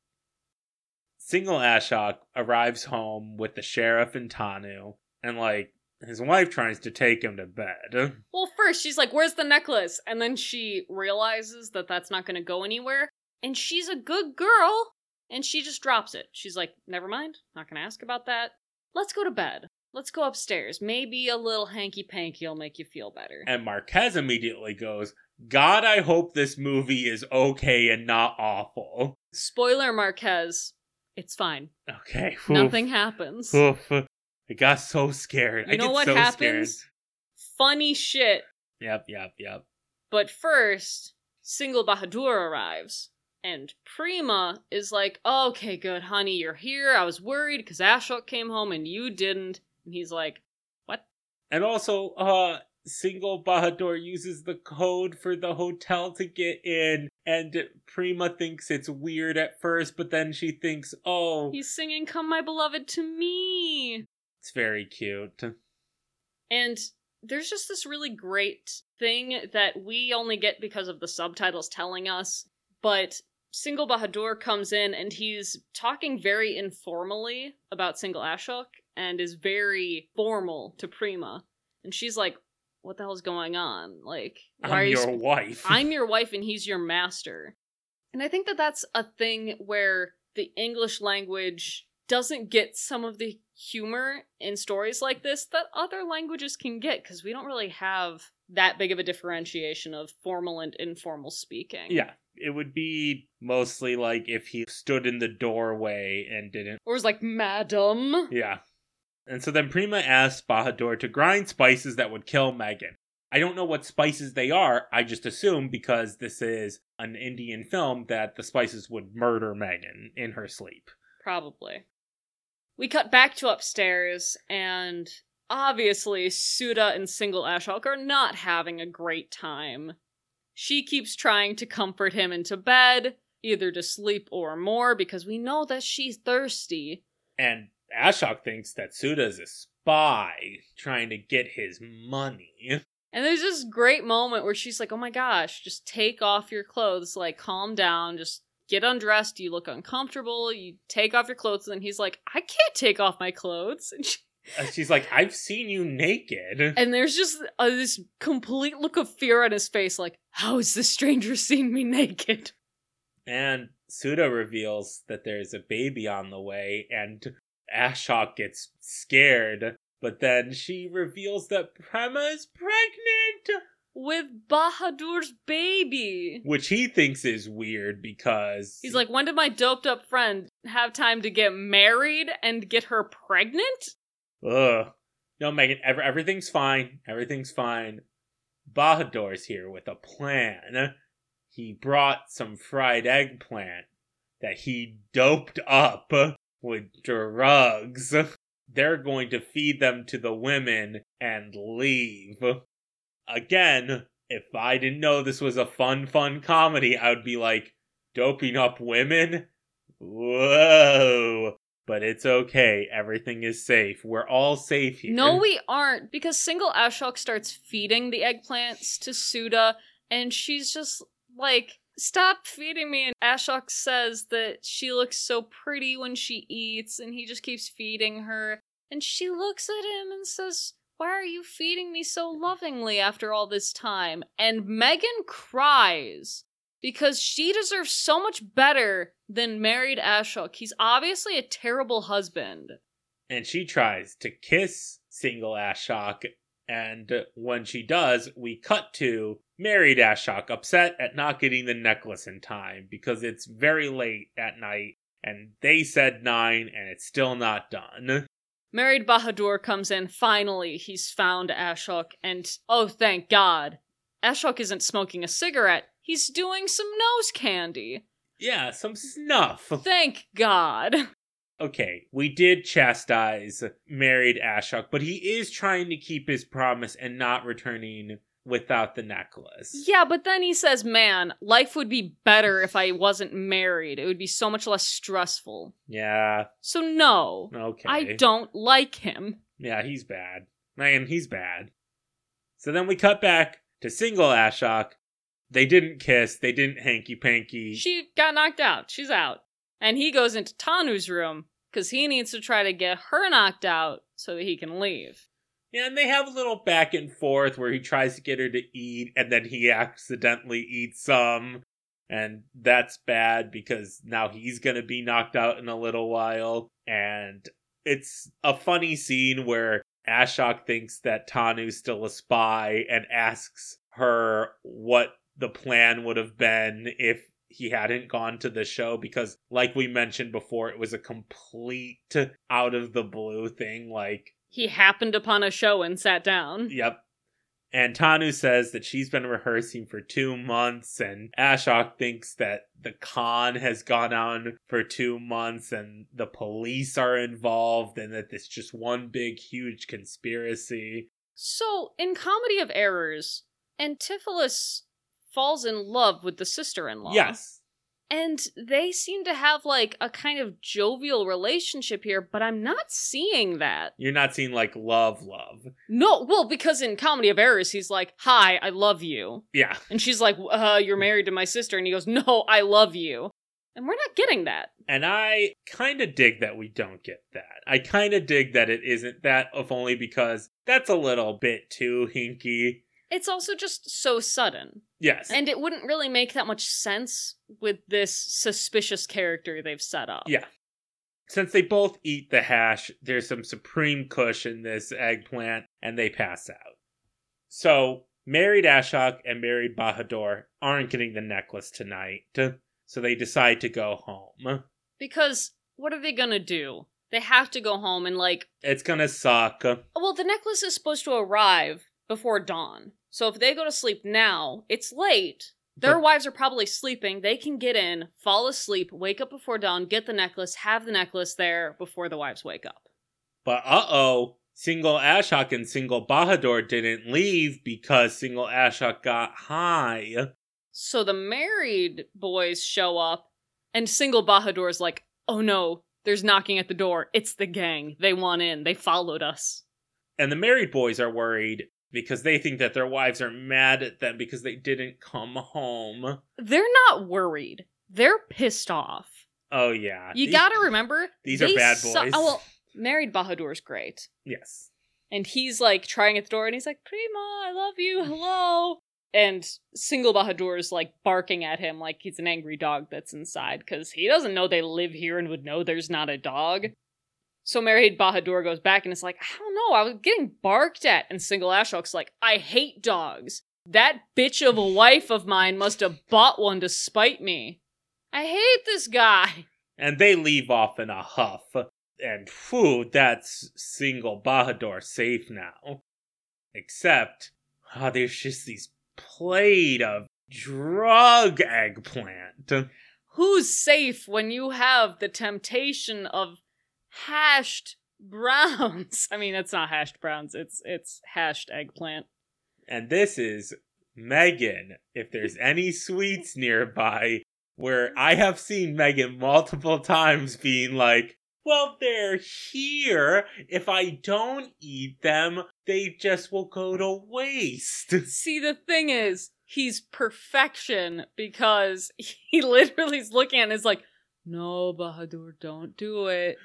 Single Ashok arrives home with the sheriff and Tanu, and like, his wife tries to take him to bed. Well, first she's like, Where's the necklace? And then she realizes that that's not going to go anywhere. And she's a good girl. And she just drops it. She's like, Never mind. Not going to ask about that. Let's go to bed. Let's go upstairs. Maybe a little hanky panky will make you feel better. And Marquez immediately goes, God, I hope this movie is okay and not awful. Spoiler Marquez, it's fine. Okay. oof, Nothing happens. oof. I got so scared. You I know what so happens? Scared. Funny shit. Yep, yep, yep. But first, Single Bahadur arrives. And Prema is like, okay, good, honey, you're here. I was worried because Ashok came home and you didn't. And he's like, what? And also, uh, single Bahadur uses the code for the hotel to get in, and Prema thinks it's weird at first, but then she thinks, oh, he's singing Come My Beloved to me. it's very cute. And there's just this really great thing that we only get because of the subtitles telling us. But Single Bahadur comes in and he's talking very informally about Single Ashok and is very formal to Prema. And she's like, What the hell's going on? Like, why I'm you your sp- wife. I'm your wife and he's your master. And I think that that's a thing where the English language doesn't get some of the humor in stories like this that other languages can get because we don't really have that big of a differentiation of formal and informal speaking. yeah, it would be mostly like if he stood in the doorway and didn't. Or was like, Madam. Yeah. And so then Prema asks Bahadur to grind spices that would kill Megan. I don't know what spices they are. I just assume because this is an Indian film that the spices would murder Megan in her sleep. Probably. We cut back to upstairs, and obviously, Sudha and Single Ashok are not having a great time. She keeps trying to comfort him into bed, either to sleep or more, because we know that she's thirsty. And Ashok thinks that Sudha's a spy trying to get his money. And there's this great moment where she's like, oh my gosh, just take off your clothes, like, calm down, just get undressed. You look uncomfortable. You take off your clothes. And then he's like, I can't take off my clothes. And she And she's like, I've seen you naked. And there's just uh, this complete look of fear on his face, like, how has this stranger seen me naked? And Sudha reveals that there's a baby on the way, and Ashok gets scared. But then she reveals that Prema is pregnant, With Bahadur's baby. which he thinks is weird because He's like, when did my doped up friend have time to get married and get her pregnant? Ugh. No, Megan, ev- everything's fine. Everything's fine. Bahadur's here with a plan. He brought some fried eggplant that he doped up with drugs. They're going to feed them to the women and leave. Again, if I didn't know this was a fun, fun comedy, I would be like, doping up women? Whoa. But it's okay. Everything is safe. We're all safe here. No, we aren't, because single Ashok starts feeding the eggplants to Sudha, and she's just like, Stop feeding me. And Ashok says that she looks so pretty when she eats, and he just keeps feeding her. And she looks at him and says, Why are you feeding me so lovingly after all this time? And Megan cries because she deserves so much better than married Ashok. He's obviously a terrible husband. and she tries to kiss single Ashok. And when she does, we cut to married Ashok upset at not getting the necklace in time because it's very late at night and they said nine and it's still not done. Married Bahadur comes in. Finally, he's found Ashok, and oh, thank God. Ashok isn't smoking a cigarette, he's doing some nose candy. Yeah, some snuff. Thank God. Okay, we did chastise married Ashok, but he is trying to keep his promise and not returning without the necklace. Yeah, but then he says, man, life would be better if I wasn't married. It would be so much less stressful. Yeah, So, no, okay. I don't like him. Yeah, he's bad. Man, he's bad. So then we cut back to single Ashok. They didn't kiss, they didn't hanky panky. She got knocked out. She's out. And he goes into Tanu's room because he needs to try to get her knocked out so that he can leave. Yeah, and they have a little back and forth where he tries to get her to eat and then he accidentally eats some. And that's bad because now he's going to be knocked out in a little while. And it's a funny scene where Ashok thinks that Tanu's still a spy and asks her what the plan would have been if he hadn't gone to the show because like we mentioned before it was a complete out of the blue thing like He happened upon a show and sat down. Yep. And Tanu says that she's been rehearsing for two months, and Ashok thinks that the con has gone on for two months, and the police are involved, and that it's just one big, huge conspiracy. So, in Comedy of Errors, Antipholus falls in love with the sister in law. Yes. And they seem to have like a kind of jovial relationship here, but I'm not seeing that. You're not seeing like love, love. No, well, because in Comedy of Errors, he's like, Hi, I love you. Yeah. And she's like, uh, You're married to my sister. And he goes, No, I love you. And we're not getting that. And I kind of dig that we don't get that. I kind of dig that it isn't that, if only because that's a little bit too hinky. It's also just so sudden. Yes. And it wouldn't really make that much sense with this suspicious character they've set up. Yeah. Since they both eat the hash, there's some supreme kush in this eggplant, and they pass out. So, married Ashok and married Bahadur aren't getting the necklace tonight, so they decide to go home. Because what are they gonna do? They have to go home and, like, It's gonna suck. well, the necklace is supposed to arrive before dawn. So if they go to sleep now, it's late. Their But- wives are probably sleeping. They can get in, fall asleep, wake up before dawn, get the necklace, have the necklace there before the wives wake up. But uh oh, single Ashok and single Bahadur didn't leave because single Ashok got high. So the married boys show up, and single Bahadur's like, oh no, there's knocking at the door. It's the gang. They want in. They followed us. And the married boys are worried because they think that their wives are mad at them because they didn't come home. They're not worried. They're pissed off. Oh, yeah. You These- gotta remember, these are bad su- boys. oh, well, married Bahadur's great. Yes. And he's like trying at the door and he's like, Prema, I love you, hello. And single Bahadur is like barking at him like he's an angry dog that's inside because he doesn't know they live here and would know there's not a dog. So married Bahadur goes back and is like, I don't know, I was getting barked at. And single Ashok's like, I hate dogs. That bitch of a wife of mine must have bought one to spite me. I hate this guy. And they leave off in a huff. And whew, that's single Bahadur safe now. Except, oh, there's just these plate of drug eggplant. who's safe when you have the temptation of hashed browns? I mean, it's not hashed browns. It's it's hashed eggplant. And this is Megan. If there's any sweets nearby, where I have seen Megan multiple times being like, well, they're here. If I don't eat them, they just will go to waste. See, the thing is, he's perfection because he literally is looking and is like, "No, Bahadur, don't do it.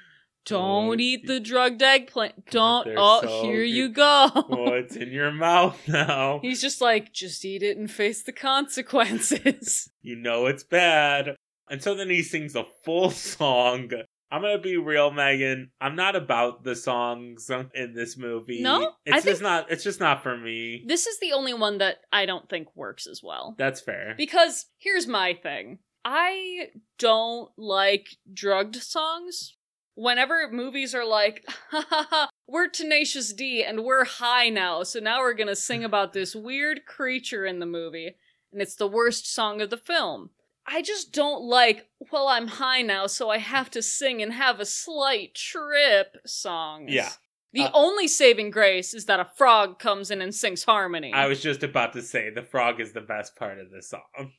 Don't eat the drugged eggplant. Don't. Oh, so here good. you go." oh, it's in your mouth now. He's just like, just eat it and face the consequences. You know it's bad. And so then he sings a full song. I'm gonna be real, Megan. I'm not about the songs in this movie. No? it's I just not. It's just not for me. this is the only one that I don't think works as well. That's fair. Because here's my thing I don't like drugged songs. Whenever movies are like, ha ha ha, we're Tenacious D and we're high now, so now we're gonna sing about this weird creature in the movie, and it's the worst song of the film. I just don't like, well, I'm high now, so I have to sing and have a slight trip songs. Yeah. The Uh, only saving grace is that a frog comes in and sings harmony. I was just about to say the frog is the best part of the song.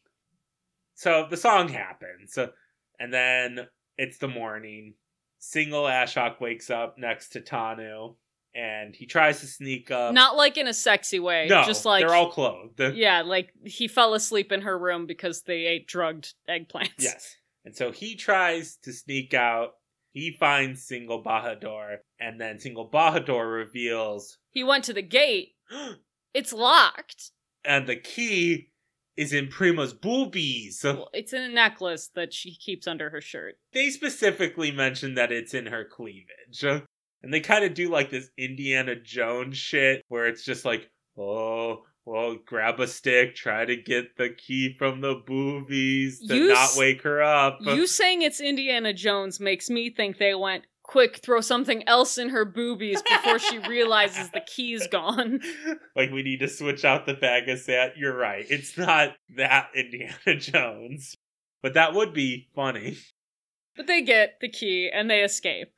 So the song happens, and then it's the morning. Single Ashok wakes up next to Tanu, and he tries to sneak up. Not like in a sexy way. no, just like they're all clothed. Yeah, like he fell asleep in her room because they ate drugged eggplants. Yes. And so he tries to sneak out. He finds Single Bahadur, and then Single Bahadur reveals, He went to the gate. It's locked. and the key is in Prema's boobies. Well, it's in a necklace that she keeps under her shirt. They specifically mention that it's in her cleavage. And they kind of do like this Indiana Jones shit where it's just like, oh, well, grab a stick, try to get the key from the boobies to You not wake her up. You saying it's Indiana Jones makes me think they went, quick, throw something else in her boobies before she realizes the key's gone. like we need to switch out the bag of sand. You're right. It's not that Indiana Jones. But that would be funny. But they get the key and they escape.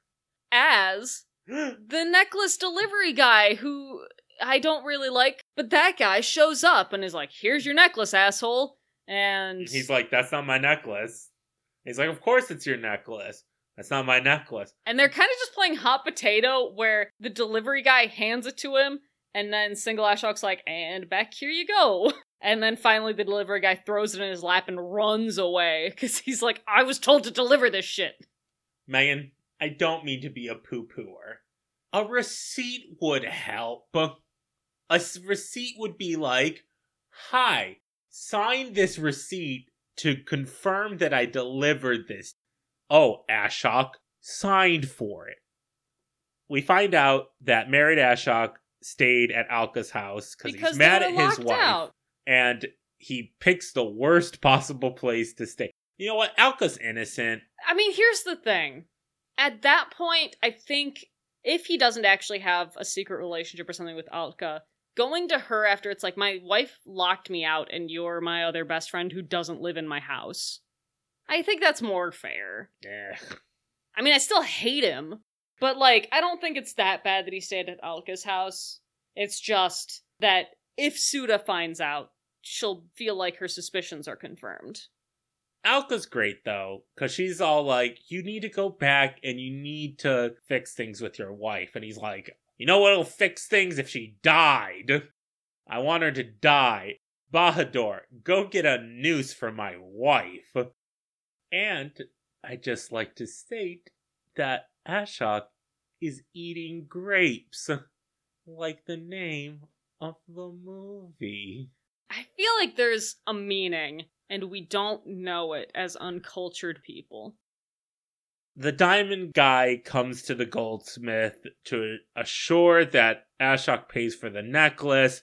As the necklace delivery guy who I don't really like, but that guy shows up and is like, "Here's your necklace, asshole." And He's like, that's not my necklace. He's like, of course it's your necklace. That's not my necklace. and they're kind of just playing hot potato where the delivery guy hands it to him and then Single Ashok's like, "And back here you go." And then finally the delivery guy throws it in his lap and runs away cuz he's like, "I was told to deliver this shit." Megan, I don't mean to be a poo pooer. A receipt would help. A s- receipt would be like, Hi, sign this receipt to confirm that I delivered this. Oh, Ashok, signed for it. We find out that married Ashok stayed at Alka's house because Because he's mad at his wife out. and he picks the worst possible place to stay. You know what? Alka's innocent. I mean, here's the thing. At that point, I think if he doesn't actually have a secret relationship or something with Alka, going to her after it's like, my wife locked me out and you're my other best friend who doesn't live in my house. I think that's more fair. Eh. I mean, I still hate him, but like, I don't think it's that bad that he stayed at Alka's house. It's just that if Sudha finds out, she'll feel like her suspicions are confirmed. Alka's great though, because she's all like, you need to go back and you need to fix things with your wife. And he's like, you know what'll fix things if she died? I want her to die. Bahadur, go get a noose for my wife. And I just like to state that Ashok is eating grapes, like the name of the movie. I feel like there's a meaning, and we don't know it as uncultured people. The diamond guy comes to the goldsmith to assure that Ashok pays for the necklace.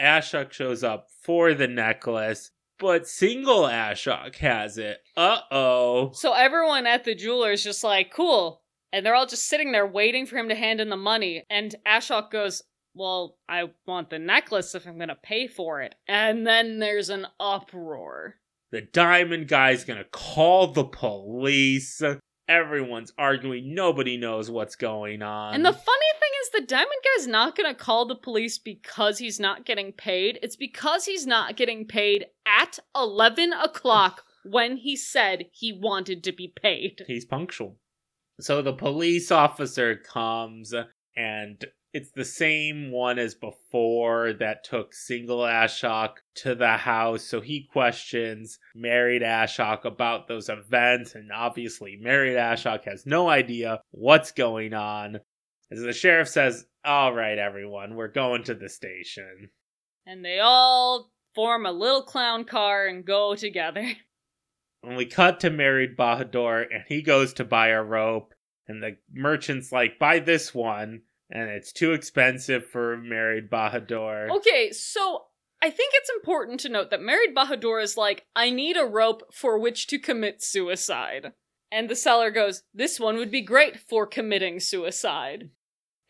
Ashok shows up for the necklace, but single Ashok has it. Uh oh. So everyone at the jeweler's just like, cool. And they're all just sitting there waiting for him to hand in the money. And Ashok goes, Well, I want the necklace if I'm going to pay for it. And then there's an uproar. The diamond guy's gonna call the police. Everyone's arguing. Nobody knows what's going on. And the funny thing is, the diamond guy's not going to call the police because he's not getting paid. It's because he's not getting paid at 11 o'clock when he said he wanted to be paid. He's punctual. So the police officer comes, and it's the same one as before that took single Ashok to the house. So he questions married Ashok about those events, and obviously, married Ashok has no idea what's going on. As the sheriff says, All right, everyone, we're going to the station. And they all form a little clown car and go together. And we cut to married Bahadur, and he goes to buy a rope, and the merchant's like, buy this one, and it's too expensive for married Bahadur. Okay, so I think it's important to note that married Bahadur is like, I need a rope for which to commit suicide. And the seller goes, This one would be great for committing suicide.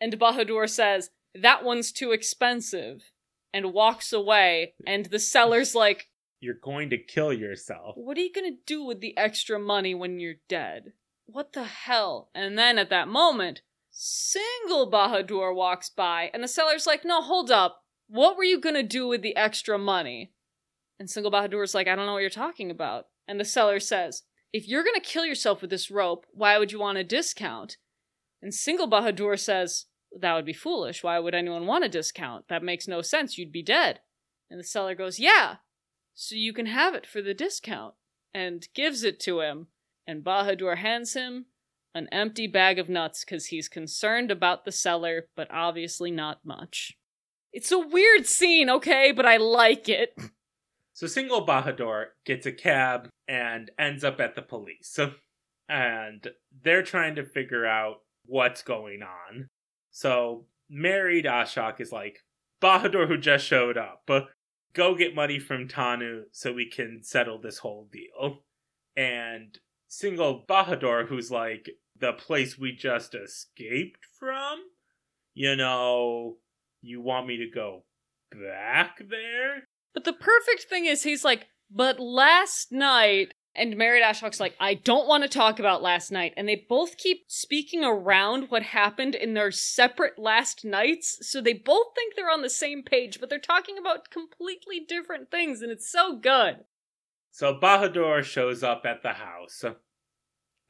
And Bahadur says, That one's too expensive. And walks away, and the seller's like, You're going to kill yourself. What are you gonna do with the extra money when you're dead? What the hell? And then at that moment, single Bahadur walks by, and the seller's like, No, hold up. What were you gonna do with the extra money? And single Bahadur's like, I don't know what you're talking about. And the seller says, If you're gonna kill yourself with this rope, why would you want a discount? And single Bahadur says, That would be foolish. Why would anyone want a discount? That makes no sense. You'd be dead. And the seller goes, Yeah, so you can have it for the discount. And gives it to him. And Bahadur hands him an empty bag of nuts because he's concerned about the seller, but obviously not much. It's a weird scene, okay, but I like it. So single Bahadur gets a cab and ends up at the police. And they're trying to figure out what's going on. So married Ashok is like, Bahadur who just showed up, but go get money from Tanu so we can settle this whole deal. And single Bahadur who's like, the place we just escaped from? You know, you want me to go back there? But the perfect thing is, he's like, but last night, and Married Ashok's like, I don't want to talk about last night. And they both keep speaking around what happened in their separate last nights. So they both think they're on the same page, but they're talking about completely different things, and it's so good. So Bahadur shows up at the house,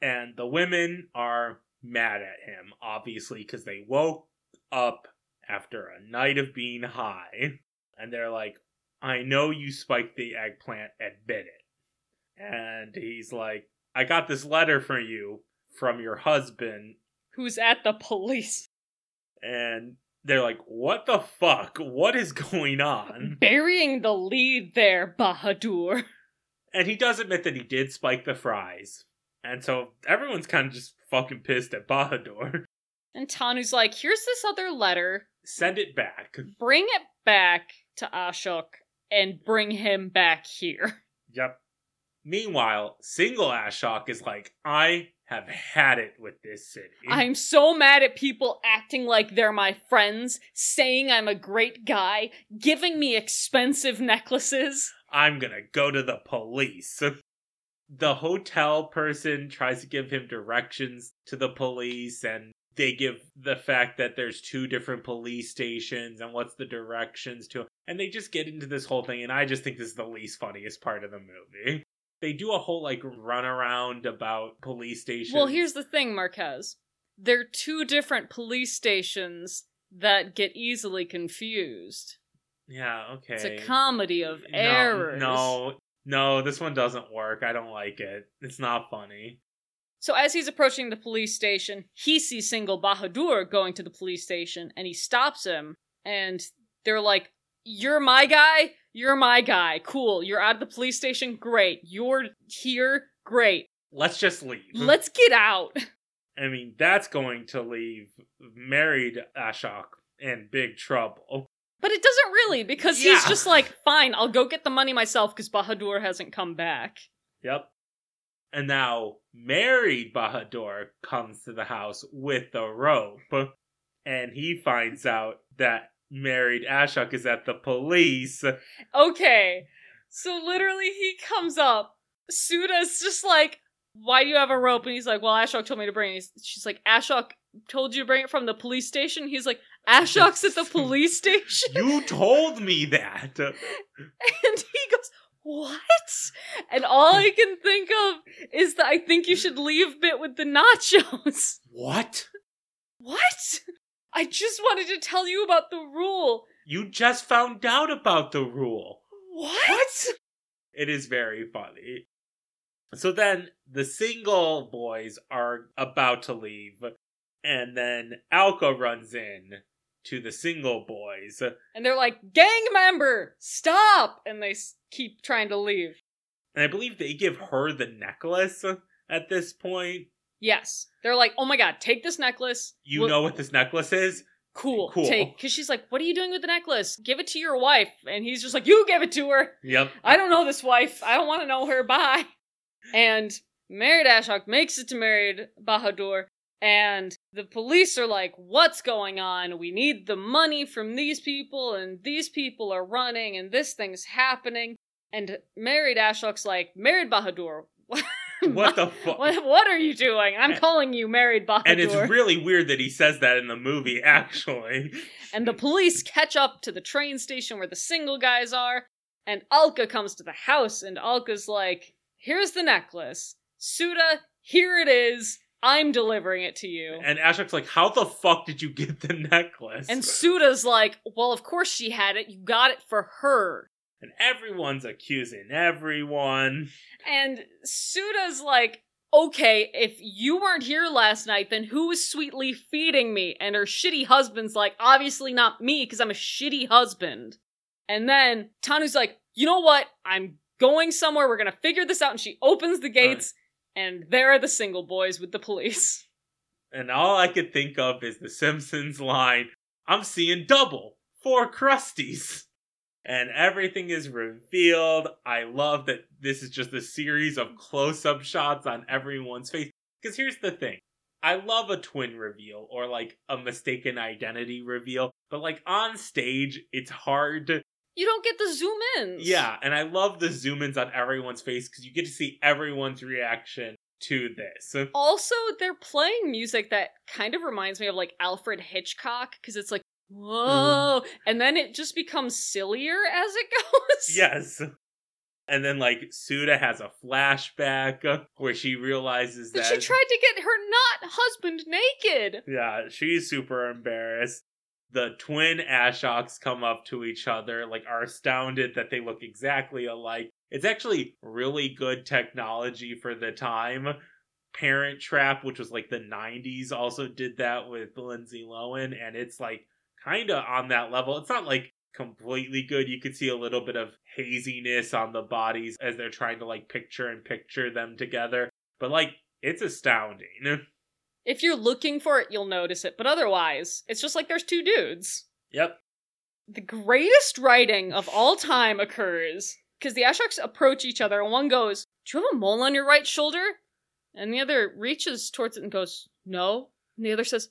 and the women are mad at him, obviously, because they woke up after a night of being high. And they're like, I know you spiked the eggplant, admit it. And he's like, I got this letter for you from your husband. Who's at the police? And they're like, what the fuck? What is going on? Burying the lead there, Bahadur. And he does admit that he did spike the fries. And so everyone's kind of just fucking pissed at Bahadur. And Tanu's like, here's this other letter. Send it back. Bring it back to Ashok and bring him back here. Yep. Meanwhile, single Ashok is like, I have had it with this city. I'm so mad at people acting like they're my friends, saying I'm a great guy, giving me expensive necklaces. I'm gonna go to the police. The hotel person tries to give him directions to the police, and they give the fact that there's two different police stations and what's the directions to and they just get into this whole thing and i just think this is the least funniest part of the movie they do a whole like run around about police stations Well, here's the thing, Marquez. They're two different police stations that get easily confused. yeah okay It's a comedy of No, errors. no no this one doesn't work i don't like it it's not funny So as he's approaching the police station, he sees single Bahadur going to the police station and he stops him and they're like, You're my guy? You're my guy. Cool. You're out of the police station? Great. You're here? Great. let's just leave Let's get out. i mean that's going to leave married ashok in big trouble But it doesn't really because Yeah. he's just like, Fine, I'll go get the money myself because Bahadur hasn't come back. Yep. And now married Bahadur comes to the house with the rope, and he finds out that married Ashok is at the police. Okay. So literally he comes up. Sudha's just like, why do you have a rope? And he's like, well, Ashok told me to bring it. He's- She's like, Ashok told you to bring it from the police station? He's like, Ashok's at the police station? You told me that. And he goes, what? And all I can think of is that I think you should leave bit with the nachos. What? What? I just wanted to tell you about the rule. You just found out about the rule. What? It is very funny. So then the single boys are about to leave, and then Alka runs in to the single boys. And they're like, gang member, stop! And they keep trying to leave. And I believe they give her the necklace at this point. Yes. They're like, oh my god, take this necklace. You We'll- know what this necklace is? Cool. Cool. Take. Because she's like, what are you doing with the necklace? Give it to your wife. And he's just like, you give it to her. Yep. I don't know this wife. I don't want to know her. Bye. And married Ashok makes it to married Bahadur. And the police are like, what's going on? We need the money from these people, and these people are running, and this thing's happening. And married Ashok's like, married Bahadur. What the fuck? What, what are you doing? I'm calling you married Bahadur. And it's really weird that he says that in the movie, actually. and the police catch up to the train station where the single guys are, and Alka comes to the house, and Alka's like, Here's the necklace. Sudha, here it is. I'm delivering it to you. And Ashok's like, How the fuck did you get the necklace? And Sudha's like, Well, of course she had it. You got it for her. And everyone's accusing everyone. And Sudha's like, Okay, if you weren't here last night, then who was sweetly feeding me? And her shitty husband's like, Obviously not me, because I'm a shitty husband. And then Tanu's like, You know what? I'm going somewhere. We're gonna figure this out. And she opens the gates, and there are the single boys with the police. And all I could think of is the Simpsons line I'm seeing double. Four Krusties. And everything is revealed. I love that this is just a series of close up shots on everyone's face. Because here's the thing I love a twin reveal or like a mistaken identity reveal, but like on stage, it's hard to. You don't get the zoom ins. Yeah, and I love the zoom ins on everyone's face because you get to see everyone's reaction to this. Also, they're playing music that kind of reminds me of like Alfred Hitchcock because it's like, Mm-hmm. whoa. And then it just becomes sillier as it goes. Yes. And then like Sudha has a flashback where she realizes That that she tried to get her not husband naked. Yeah, she's super embarrassed. The twin Ashoks come up to each other, like are astounded that they look exactly alike. It's actually really good technology for the time. Parent Trap, which was like the 90s, also did that with Lindsay Lohan, and it's like kind of on that level. It's not like completely good. You could see a little bit of haziness on the bodies as they're trying to like picture and picture them together. But like, it's astounding. If you're looking for it, you'll notice it, but otherwise, it's just like there's two dudes. Yep. The greatest writing of all time occurs because the Ashoks approach each other, and one goes, Do you have a mole on your right shoulder? And the other reaches towards it and goes, No. And the other says,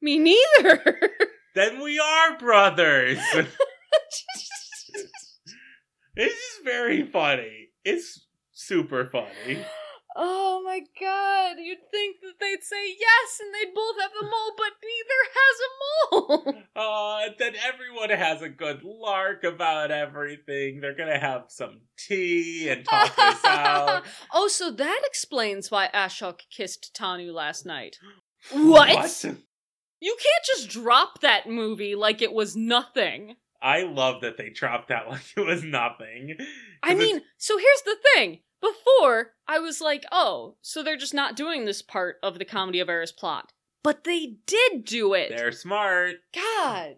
Me neither. Then we are brothers. this is very funny. It's super funny. oh my god, you'd think that they'd say yes and they'd both have a mole, but neither has a mole. Uh, then everyone has a good lark about everything. They're gonna have some tea and talk this out. oh, so that explains why Ashok kissed Tanu last night. What? You can't just drop that movie like it was nothing. I love that they dropped that like it was nothing. I mean, so here's the thing. Before, I was like, oh, so they're just not doing this part of the Comedy of Errors plot. But they did do it. they're smart. God.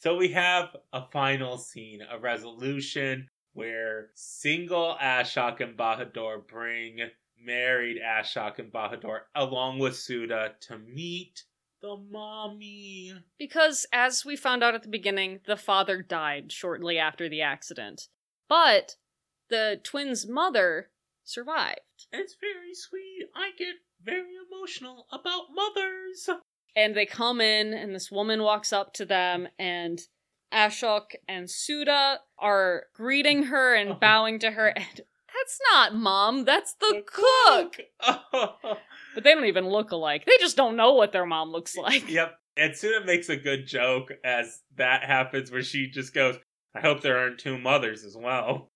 So we have a final scene, a resolution where single Ashok and Bahadur bring married Ashok and Bahadur along with Sudha to meet the mommy. Because, as we found out at the beginning, the father died shortly after the accident. But the twins' mother survived. It's very sweet. I get very emotional about mothers. And they come in, and this woman walks up to them, and Ashok and Sudha are greeting her and Oh. bowing to her. And that's not mom, that's the, cook. cook. Oh. But they don't even look alike. They just don't know what their mom looks like. yep. And Sudha makes a good joke as that happens where she just goes, I hope there aren't two mothers as well.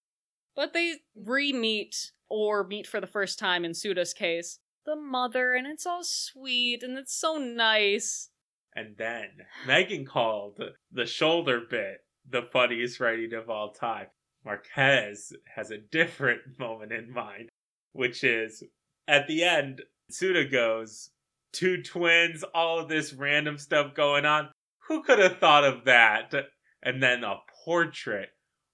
But they re meet, or meet for the first time in Sudha's case, the mother, and it's all sweet and it's so nice. And then Megan called the shoulder bit the funniest writing of all time. Marquez has a different moment in mind, which is at the end, Sudha goes, Two twins, all of this random stuff going on. Who could have thought of that? And then a portrait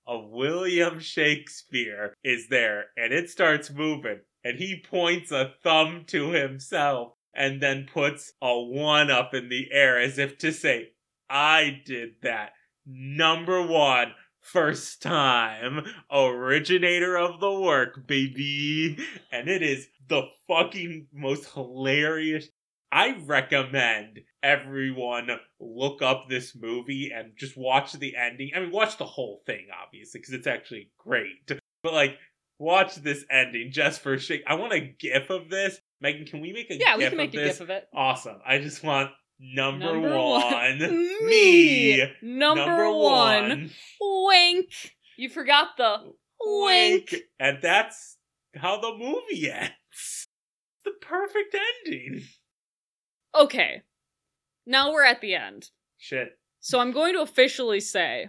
of William Shakespeare is there, and it starts moving, and he points a thumb to himself and then puts a one up in the air as if to say, I did that. Number one, first time, originator of the work, baby. And it is the fucking most hilarious I recommend everyone look up this movie and just watch the ending. I mean, watch the whole thing, obviously, because it's actually great. But like, watch this ending just for a shake. I want a GIF of this. Megan, can we make a Yeah, GIF we can make a this? gif of it. Awesome. I just want number, Number one, one. me. Number, one. Wink. You forgot the wink. And that's how the movie ends. The perfect ending. Okay. Now we're at the end. Shit. So I'm going to officially say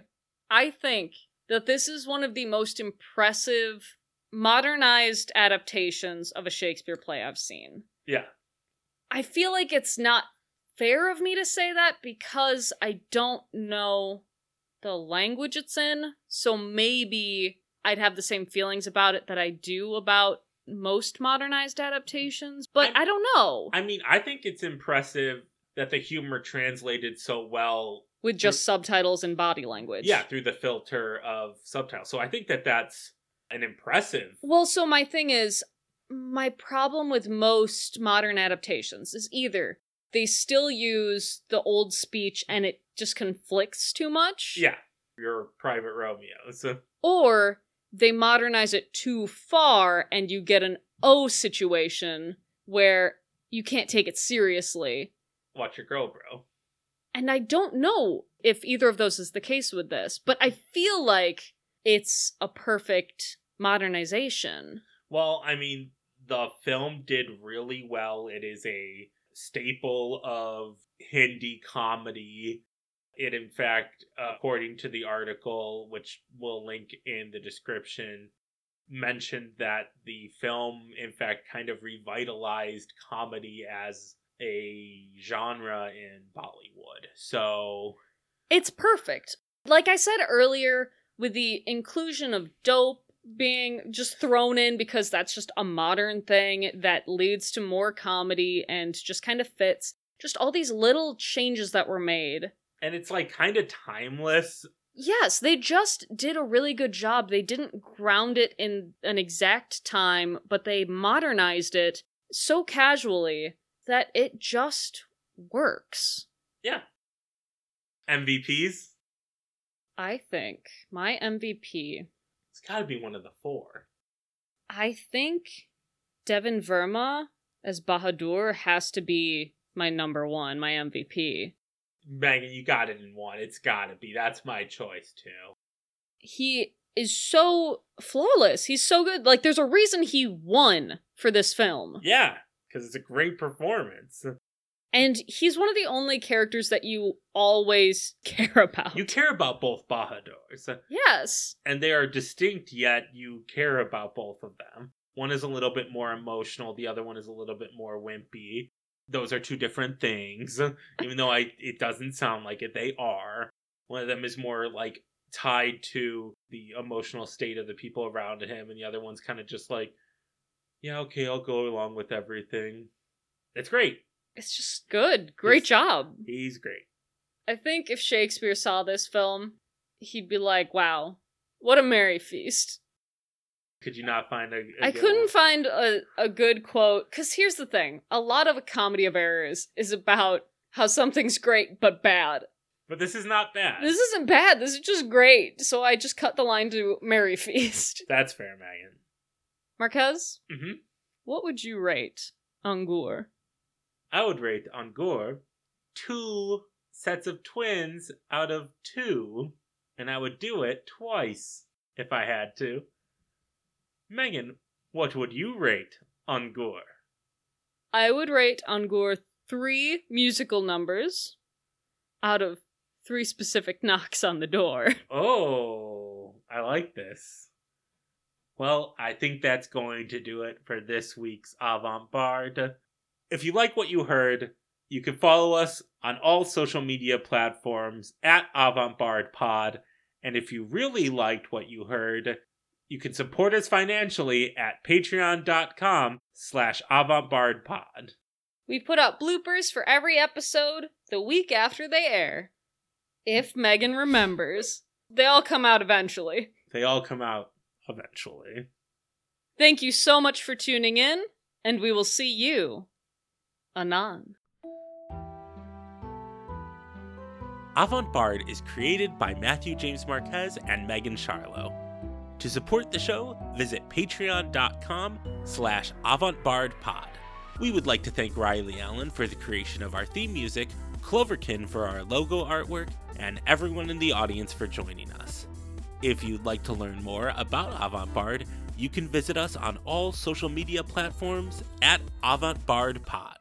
I think that this is one of the most impressive modernized adaptations of a Shakespeare play I've seen. Yeah. I feel like it's not fair of me to say that because I don't know the language it's in. So maybe I'd have the same feelings about it that I do about most modernized adaptations, but I'm- I don't know. I mean, I think it's impressive that the humor translated so well. with just subtitles and body language. Yeah, through the filter of subtitles. So I think that that's an impressive. Well, so my thing is, my problem with most modern adaptations is either they still use the old speech and it just conflicts too much. Yeah, your private Romeo. So Or they modernize it too far and you get an O situation where you can't take it seriously. watch your girl, bro. And I don't know if either of those is the case with this, but I feel like it's a perfect modernization. Well, I mean, the film did really well. It is a staple of Hindi comedy. It, in fact, according to the article, which we'll link in the description, mentioned that the film, in fact, kind of revitalized comedy as a genre in Bollywood. So, It's perfect. Like I said earlier, with the inclusion of dope being just thrown in because that's just a modern thing that leads to more comedy and just kind of fits. Just all these little changes that were made. and it's like kind of timeless. Yes, they just did a really good job. They didn't ground it in an exact time, but they modernized it so casually that it just works. Yeah. MVPs? I think my MVP It's got to be one of the four. I think Deven Verma as Bahadur has to be my number one, my MVP. Megan, you got it in one. It's got to be. That's my choice, too. He is so flawless. He's so good. Like, there's a reason he won for this film. Yeah, because it's a great performance. And he's one of the only characters that you always care about. You care about both Bahadurs, yes. and they are distinct, yet you care about both of them. One is a little bit more emotional, the other one is a little bit more wimpy. Those are two different things, even though I it doesn't sound like it. They are. One of them is more like tied to the emotional state of the people around him, and the other one's kind of just like, yeah, okay, I'll go along with everything. It's great. It's just good. Great He's- job. He's great. I think if Shakespeare saw this film, he'd be like, wow, what a merry feast. Could you not find a? a I couldn't one? find a, a good quote because here's the thing: a lot of a comedy of errors is about how something's great but bad. But this is not bad. This isn't bad. This is just great. So I just cut the line to "Merry Feast." That's fair, Megan. Marquez, hmm what would you rate Angur? I would rate Angur two sets of twins out of two, and I would do it twice if I had to. Megan, what would you rate Angur? I would rate Angur three musical numbers out of three specific knocks on the door. Oh, I like this. Well, I think that's going to do it for this week's Avant Bard. If you like what you heard, you can follow us on all social media platforms at Avant Bard Pod. And if you really liked what you heard, you can support us financially at patreon.com slash avantbardpod. We put out bloopers for every episode the week after they air. If Megan remembers. They all come out eventually. They all come out eventually. Thank you so much for tuning in, and we will see you Anon. Avant Bard is created by Matthew James Marquez and Megan Charlo. To support the show, visit patreon.com slash avantbardpod. We would like to thank Riley Allen for the creation of our theme music, Cloverkin for our logo artwork, and everyone in the audience for joining us. If you'd like to learn more about Avant Bard, you can visit us on all social media platforms at AvantBardPod.